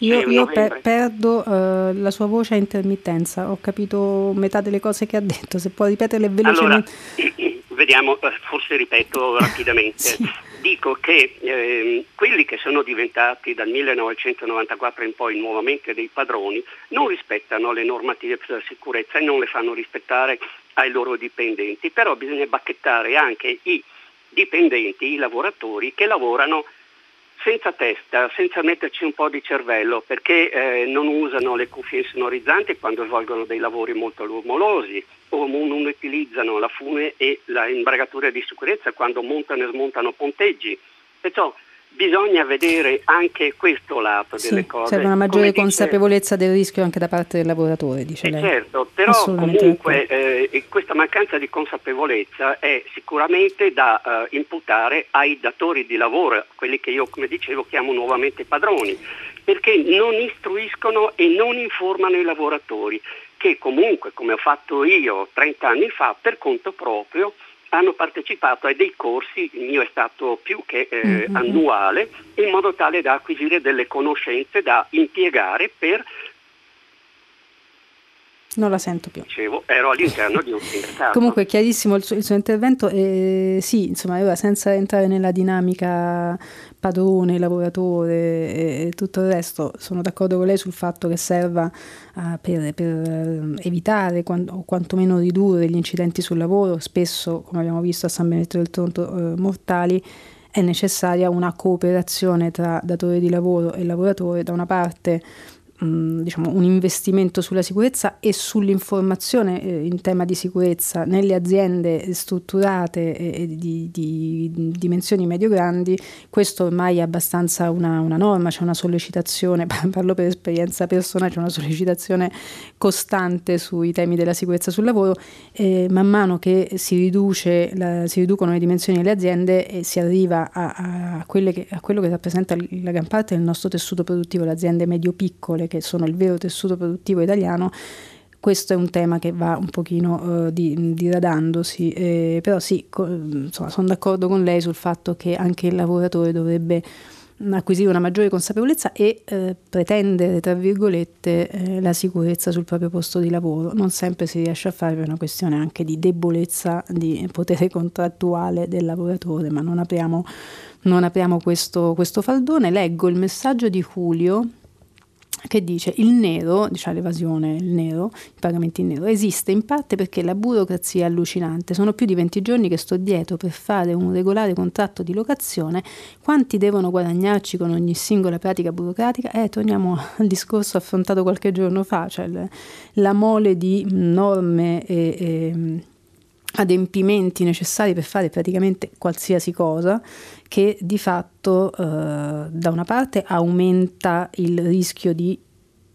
Io, io per, perdo uh, la sua voce a intermittenza, ho capito metà delle cose che ha detto, se può ripeterle velocemente. Allora, vediamo, eh, forse ripeto rapidamente. sì. Dico che eh, quelli che sono diventati dal 1994 in poi nuovamente dei padroni non rispettano le normative per la sicurezza e non le fanno rispettare ai loro dipendenti, però bisogna bacchettare anche i dipendenti, i lavoratori che lavorano senza testa, senza metterci un po' di cervello, perché eh, non usano le cuffie sonorizzanti quando svolgono dei lavori molto rumorosi o non utilizzano la fune e la imbragatura di sicurezza quando montano e smontano ponteggi. Perciò bisogna vedere anche questo lato sì, delle cose. Serve una maggiore Come consapevolezza dice, del rischio anche da parte del lavoratore, dice eh lei. Certo, però comunque eh, questa mancanza di consapevolezza è sicuramente da eh, imputare ai datori di lavoro, quelli che io, come dicevo, chiamo nuovamente padroni, perché non istruiscono e non informano i lavoratori, che comunque, come ho fatto io 30 anni fa, per conto proprio, hanno partecipato a dei corsi, il mio è stato più che eh, mm-hmm. annuale, in modo tale da acquisire delle conoscenze da impiegare per non la sento più. Dicevo, ero all'interno di un sindacato. Comunque chiarissimo il suo, il suo intervento e sì, insomma, ora senza entrare nella dinamica padrone, lavoratore e tutto il resto, sono d'accordo con lei sul fatto che serva uh, per, per uh, evitare quant- o quantomeno ridurre gli incidenti sul lavoro, spesso, come abbiamo visto a San Benedetto del Tronto, uh, mortali, è necessaria una cooperazione tra datore di lavoro e lavoratore, da una parte Mm, diciamo, un investimento sulla sicurezza e sull'informazione eh, in tema di sicurezza nelle aziende strutturate e, di, di, di, dimensioni medio-grandi, questo ormai è abbastanza una, una, norma, c'è una sollecitazione, parlo per esperienza personale, c'è una sollecitazione costante sui temi della sicurezza sul lavoro, eh, man mano che si, riduce la, si, riducono le dimensioni delle aziende e si arriva a, a, che, a quello che rappresenta la gran parte del nostro tessuto produttivo, le aziende medio-piccole, che sono il vero tessuto produttivo italiano, questo è un tema che va un pochino uh, di, diradandosi, eh, però sì, co- insomma, sono d'accordo con lei sul fatto che anche il lavoratore dovrebbe acquisire una maggiore consapevolezza e eh, pretendere, tra virgolette, eh, la sicurezza sul proprio posto di lavoro. Non sempre si riesce a fare per una questione anche di debolezza di potere contrattuale del lavoratore, ma non apriamo, non apriamo questo, questo faldone. Leggo il messaggio di Julio che dice il nero, diciamo l'evasione, il nero, i pagamenti in nero, esiste in parte perché la burocrazia è allucinante. Sono più di 20 giorni che sto dietro per fare un regolare contratto di locazione. Quanti devono guadagnarci con ogni singola pratica burocratica? Eh, torniamo al discorso affrontato qualche giorno fa, cioè la mole di norme e, e adempimenti necessari per fare praticamente qualsiasi cosa che di fatto eh, da una parte aumenta il rischio di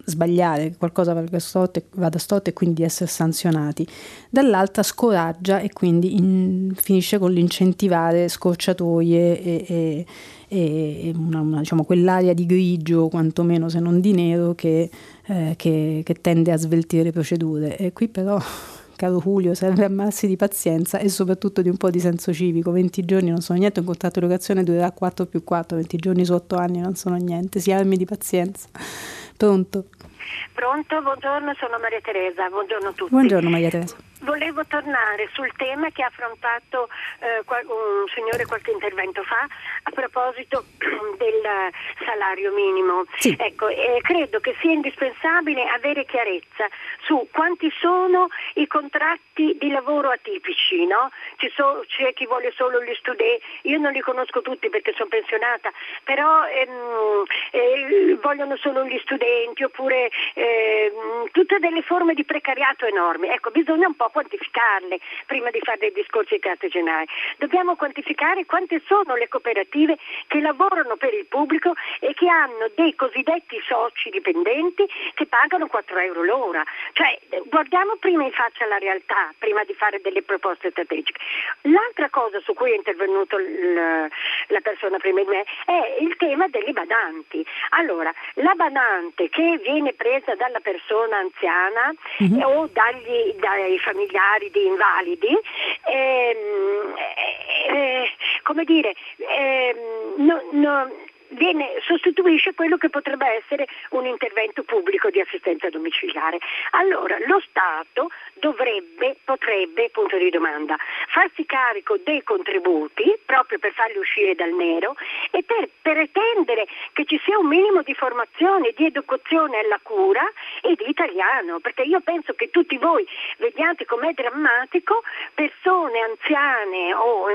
sbagliare, che qualcosa vada storto, vada storto e quindi di essere sanzionati, dall'altra scoraggia e quindi in, finisce con l'incentivare scorciatoie e, e, e una, una, diciamo, quell'area di grigio, quantomeno se non di nero, che, eh, che, che tende a sveltire le procedure. E qui però caro Julio, serve armarsi di pazienza e soprattutto di un po' di senso civico. 20 giorni non sono niente, un contratto di locazione durerà 4 più 4, 20 giorni su 8 anni non sono niente, si armi di pazienza. Pronto? Pronto, buongiorno, sono Maria Teresa, buongiorno a tutti. Buongiorno Maria Teresa. Volevo tornare sul tema che ha affrontato eh, un signore qualche intervento fa a proposito del salario minimo. Sì. Ecco, eh, credo che sia indispensabile avere chiarezza su quanti sono i contratti di lavoro atipici, no? so, c'è chi vuole solo gli studenti, io non li conosco tutti perché sono pensionata, però ehm, eh, vogliono solo gli studenti oppure ehm, tutte delle forme di precariato enormi. Ecco, bisogna un po' quantificarle prima di fare dei discorsi cartegenari, dobbiamo quantificare quante sono le cooperative che lavorano per il pubblico e che hanno dei cosiddetti soci dipendenti che pagano 4 euro l'ora. Cioè, guardiamo prima in faccia la realtà, prima di fare delle proposte strategiche. L'altra cosa su cui è intervenuto l- la persona prima di me è il tema delle badanti. Allora, la badante che viene presa dalla persona anziana mm-hmm. o dagli, dai familiari di invalidi, ehm, eh, eh, come dire, ehm, no, no, viene, sostituisce quello che potrebbe essere un intervento pubblico di assistenza domiciliare. Allora lo Stato dovrebbe, potrebbe, punto di domanda, farsi carico dei contributi proprio per farli uscire dal nero e per pretendere che ci sia un minimo di formazione, di educazione alla cura e di italiano, perché io penso che tutti voi vediate com'è drammatico persone anziane oh,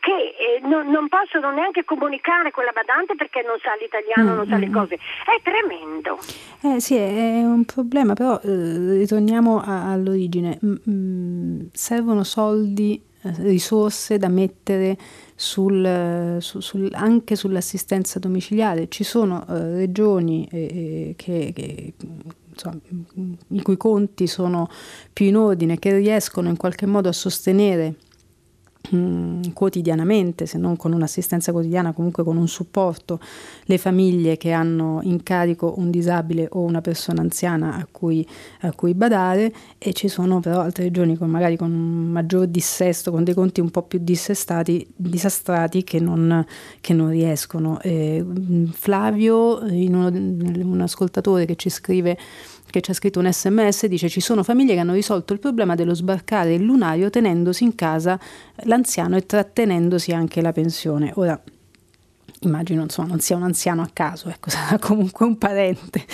che eh, non, non possono neanche comunicare con la badante perché non sa l'italiano, mm, non sa le mm, mm. cose. È tremendo. Eh sì, è un problema, però eh, ritorniamo a, all'origine. Mm, servono soldi, eh, risorse da mettere sul, su, sul, anche sull'assistenza domiciliare. Ci sono eh, regioni eh, che, che insomma, i cui conti sono più in ordine, che riescono in qualche modo a sostenere Mm, quotidianamente, se non con un'assistenza quotidiana, comunque con un supporto, le famiglie che hanno in carico un disabile o una persona anziana a cui, a cui badare e ci sono però altre regioni con magari con un maggior dissesto, con dei conti un po' più dissestati, disastrati che non, che non riescono. Eh, Flavio, uno, un ascoltatore che ci scrive che ci ha scritto un sms, dice ci sono famiglie che hanno risolto il problema dello sbarcare il lunario tenendosi in casa l'anziano e trattenendosi anche la pensione. Ora, immagino insomma, non sia un anziano a caso, ecco, sarà comunque un parente.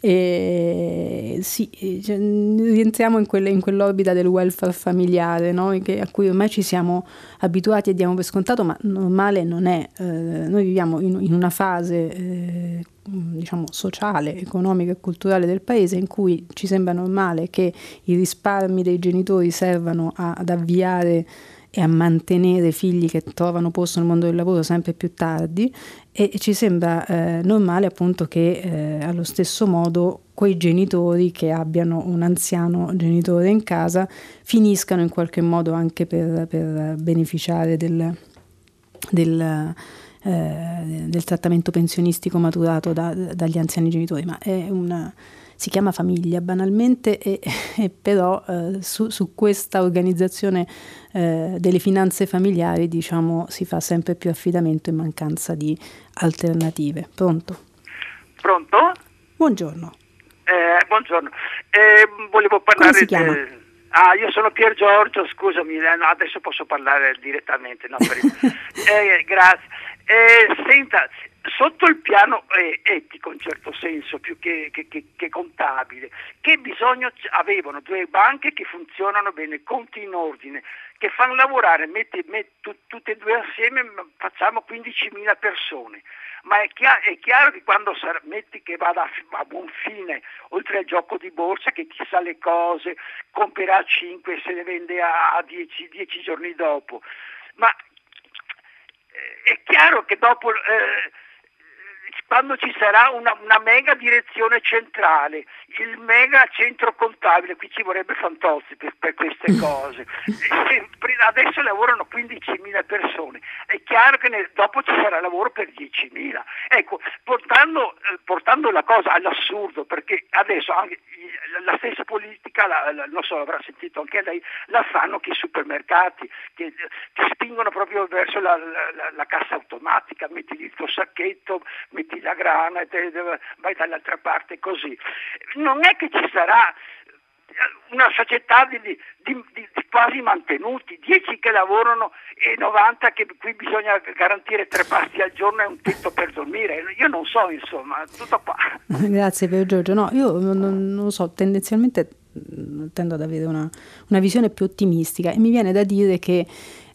E, sì, cioè, rientriamo in, quelle, in, quell'orbita del welfare familiare no? che, a cui ormai ci siamo abituati e diamo per scontato, ma normale non è. Eh, noi viviamo in, in una fase eh, diciamo, sociale, economica e culturale del paese in cui ci sembra normale che i risparmi dei genitori servano a, ad avviare e a mantenere figli che trovano posto nel mondo del lavoro sempre più tardi e, ci sembra eh, normale appunto che eh, allo stesso modo quei genitori che abbiano un anziano genitore in casa finiscano in qualche modo anche per, per beneficiare del, del eh, del trattamento pensionistico maturato da, dagli anziani genitori, ma è una, si chiama famiglia banalmente e, e però eh, su, su, questa organizzazione eh, delle finanze familiari diciamo, si fa sempre più affidamento in mancanza di alternative. Pronto? Pronto? Buongiorno. Eh, buongiorno, eh, volevo parlare... Come si chiama? De... Ah, io sono Pier Giorgio, scusami, eh, adesso posso parlare direttamente. No, per... eh, grazie. Senta, sotto il piano eh, etico in certo senso più che, che, che, contabile, che bisogno avevano due banche che funzionano bene, conti in ordine, che fanno lavorare metti, metti, tutte e due assieme, facciamo 15.000 persone. Ma è chiaro, è chiaro che quando sarà, metti che vada a, a, buon fine, oltre al gioco di borsa, che sa le cose, comprerà 5 e se le vende a 10 giorni dopo. Ma è chiaro che dopo, eh, quando ci sarà una, una, mega direzione centrale, il mega centro contabile, qui ci vorrebbe Fantozzi per, per queste cose, adesso lavorano 15.000 persone, è chiaro che nel, dopo ci sarà lavoro per 10.000. Ecco, portando, eh, portando la cosa all'assurdo, perché adesso anche la stessa politica, la, la, non so, avrà sentito anche lei, la fanno che i supermercati, che, che spingono proprio verso la, la, cassa automatica, metti il tuo sacchetto, metti la grana e te, vai dall'altra parte così. Non è che ci sarà una società di, di, di, quasi mantenuti, 10 che lavorano e 90 che qui bisogna garantire tre pasti al giorno e un tetto per dormire. Io non so, insomma, tutto qua. Grazie per Giorgio. No, io non, non so, tendenzialmente tendo ad avere una, una visione più ottimistica e mi viene da dire che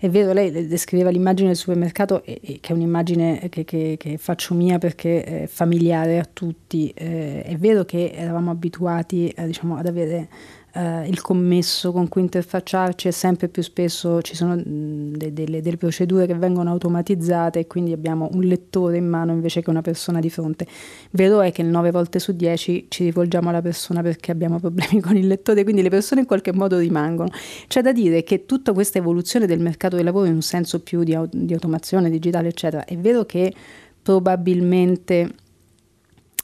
è vero, lei descriveva l'immagine del supermercato, e, e, che è un'immagine che, che, che, faccio mia perché è familiare a tutti. Eh, è vero che eravamo abituati eh, diciamo, ad avere eh, il commesso con cui interfacciarci e sempre più spesso ci sono de- delle, delle, procedure che vengono automatizzate e quindi abbiamo un lettore in mano invece che una persona di fronte. Vero è che 9 volte su 10 ci rivolgiamo alla persona perché abbiamo problemi con il lettore, quindi le persone in qualche modo rimangono. C'è da dire che tutta questa evoluzione del mercato del lavoro in un senso più di, di automazione digitale, eccetera, è vero che probabilmente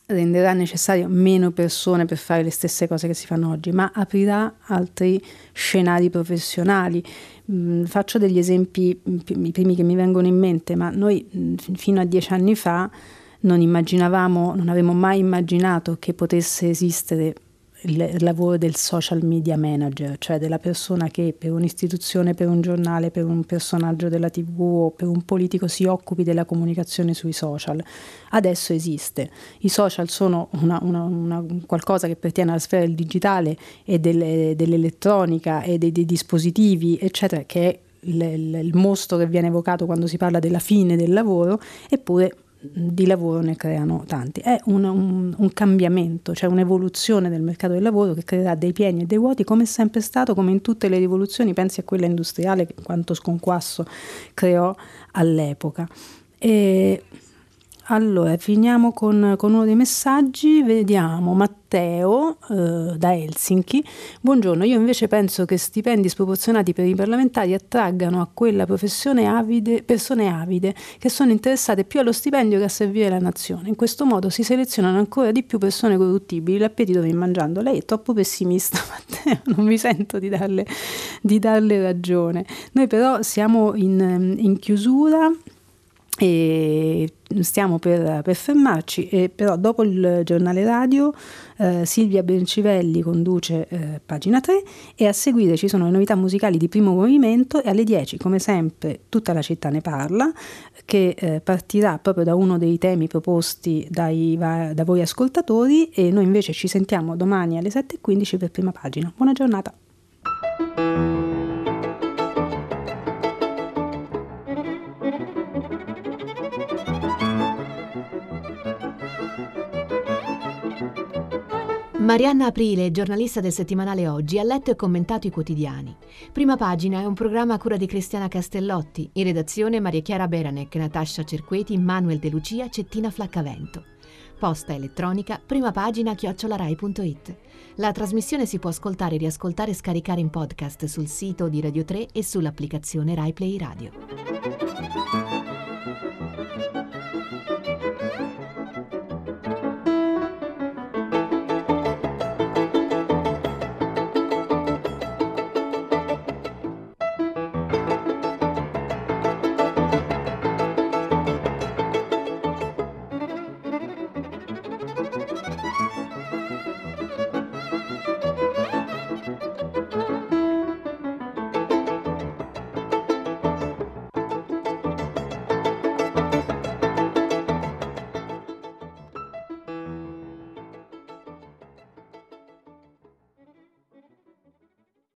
renderà necessario meno persone per fare le stesse cose che si fanno oggi, ma aprirà altri scenari professionali. Mm, faccio degli esempi, mm, i primi che mi vengono in mente, ma noi mm, fino a dieci anni fa non immaginavamo, non avremmo mai immaginato che potesse esistere il lavoro del social media manager, cioè della persona che per un'istituzione, per un giornale, per un personaggio della tv o per un politico si occupi della comunicazione sui social. Adesso esiste. I social sono una, una, una, qualcosa che appartiene alla sfera del digitale e delle, dell'elettronica e dei, dei dispositivi, eccetera, che è il, il, il mostro che viene evocato quando si parla della fine del lavoro, eppure di lavoro ne creano tanti. È un, un, un, cambiamento, cioè un'evoluzione del mercato del lavoro che creerà dei pieni e dei vuoti come è sempre stato, come in tutte le rivoluzioni, pensi a quella industriale quanto sconquasso creò all'epoca. E allora, finiamo con, con, uno dei messaggi, vediamo Matteo eh, da Helsinki. Buongiorno, io invece penso che stipendi sproporzionati per i parlamentari attraggano a quella professione avide, persone avide che sono interessate più allo stipendio che a servire la nazione. In questo modo si selezionano ancora di più persone corruttibili, l'appetito viene mangiando. Lei è troppo pessimista, Matteo, non mi sento di darle, di darle ragione. Noi però siamo in, in chiusura e stiamo per, per, fermarci, e però dopo il giornale radio eh, Silvia Bencivelli conduce eh, pagina 3 e a seguire ci sono le novità musicali di primo movimento e alle 10 come sempre tutta la città ne parla che eh, partirà proprio da uno dei temi proposti dai, da voi ascoltatori e noi invece ci sentiamo domani alle 7.15 per prima pagina. Buona giornata! Marianna Aprile, giornalista del settimanale Oggi, ha letto e commentato i quotidiani. Prima pagina è un programma a cura di Cristiana Castellotti, in redazione Maria Chiara Beranec, Natascia Cerqueti, Manuel De Lucia, Cettina Flaccavento. Posta elettronica, prima pagina chiocciolarai.it. La trasmissione si può ascoltare, riascoltare e scaricare in podcast sul sito di Radio 3 e sull'applicazione Rai Play Radio.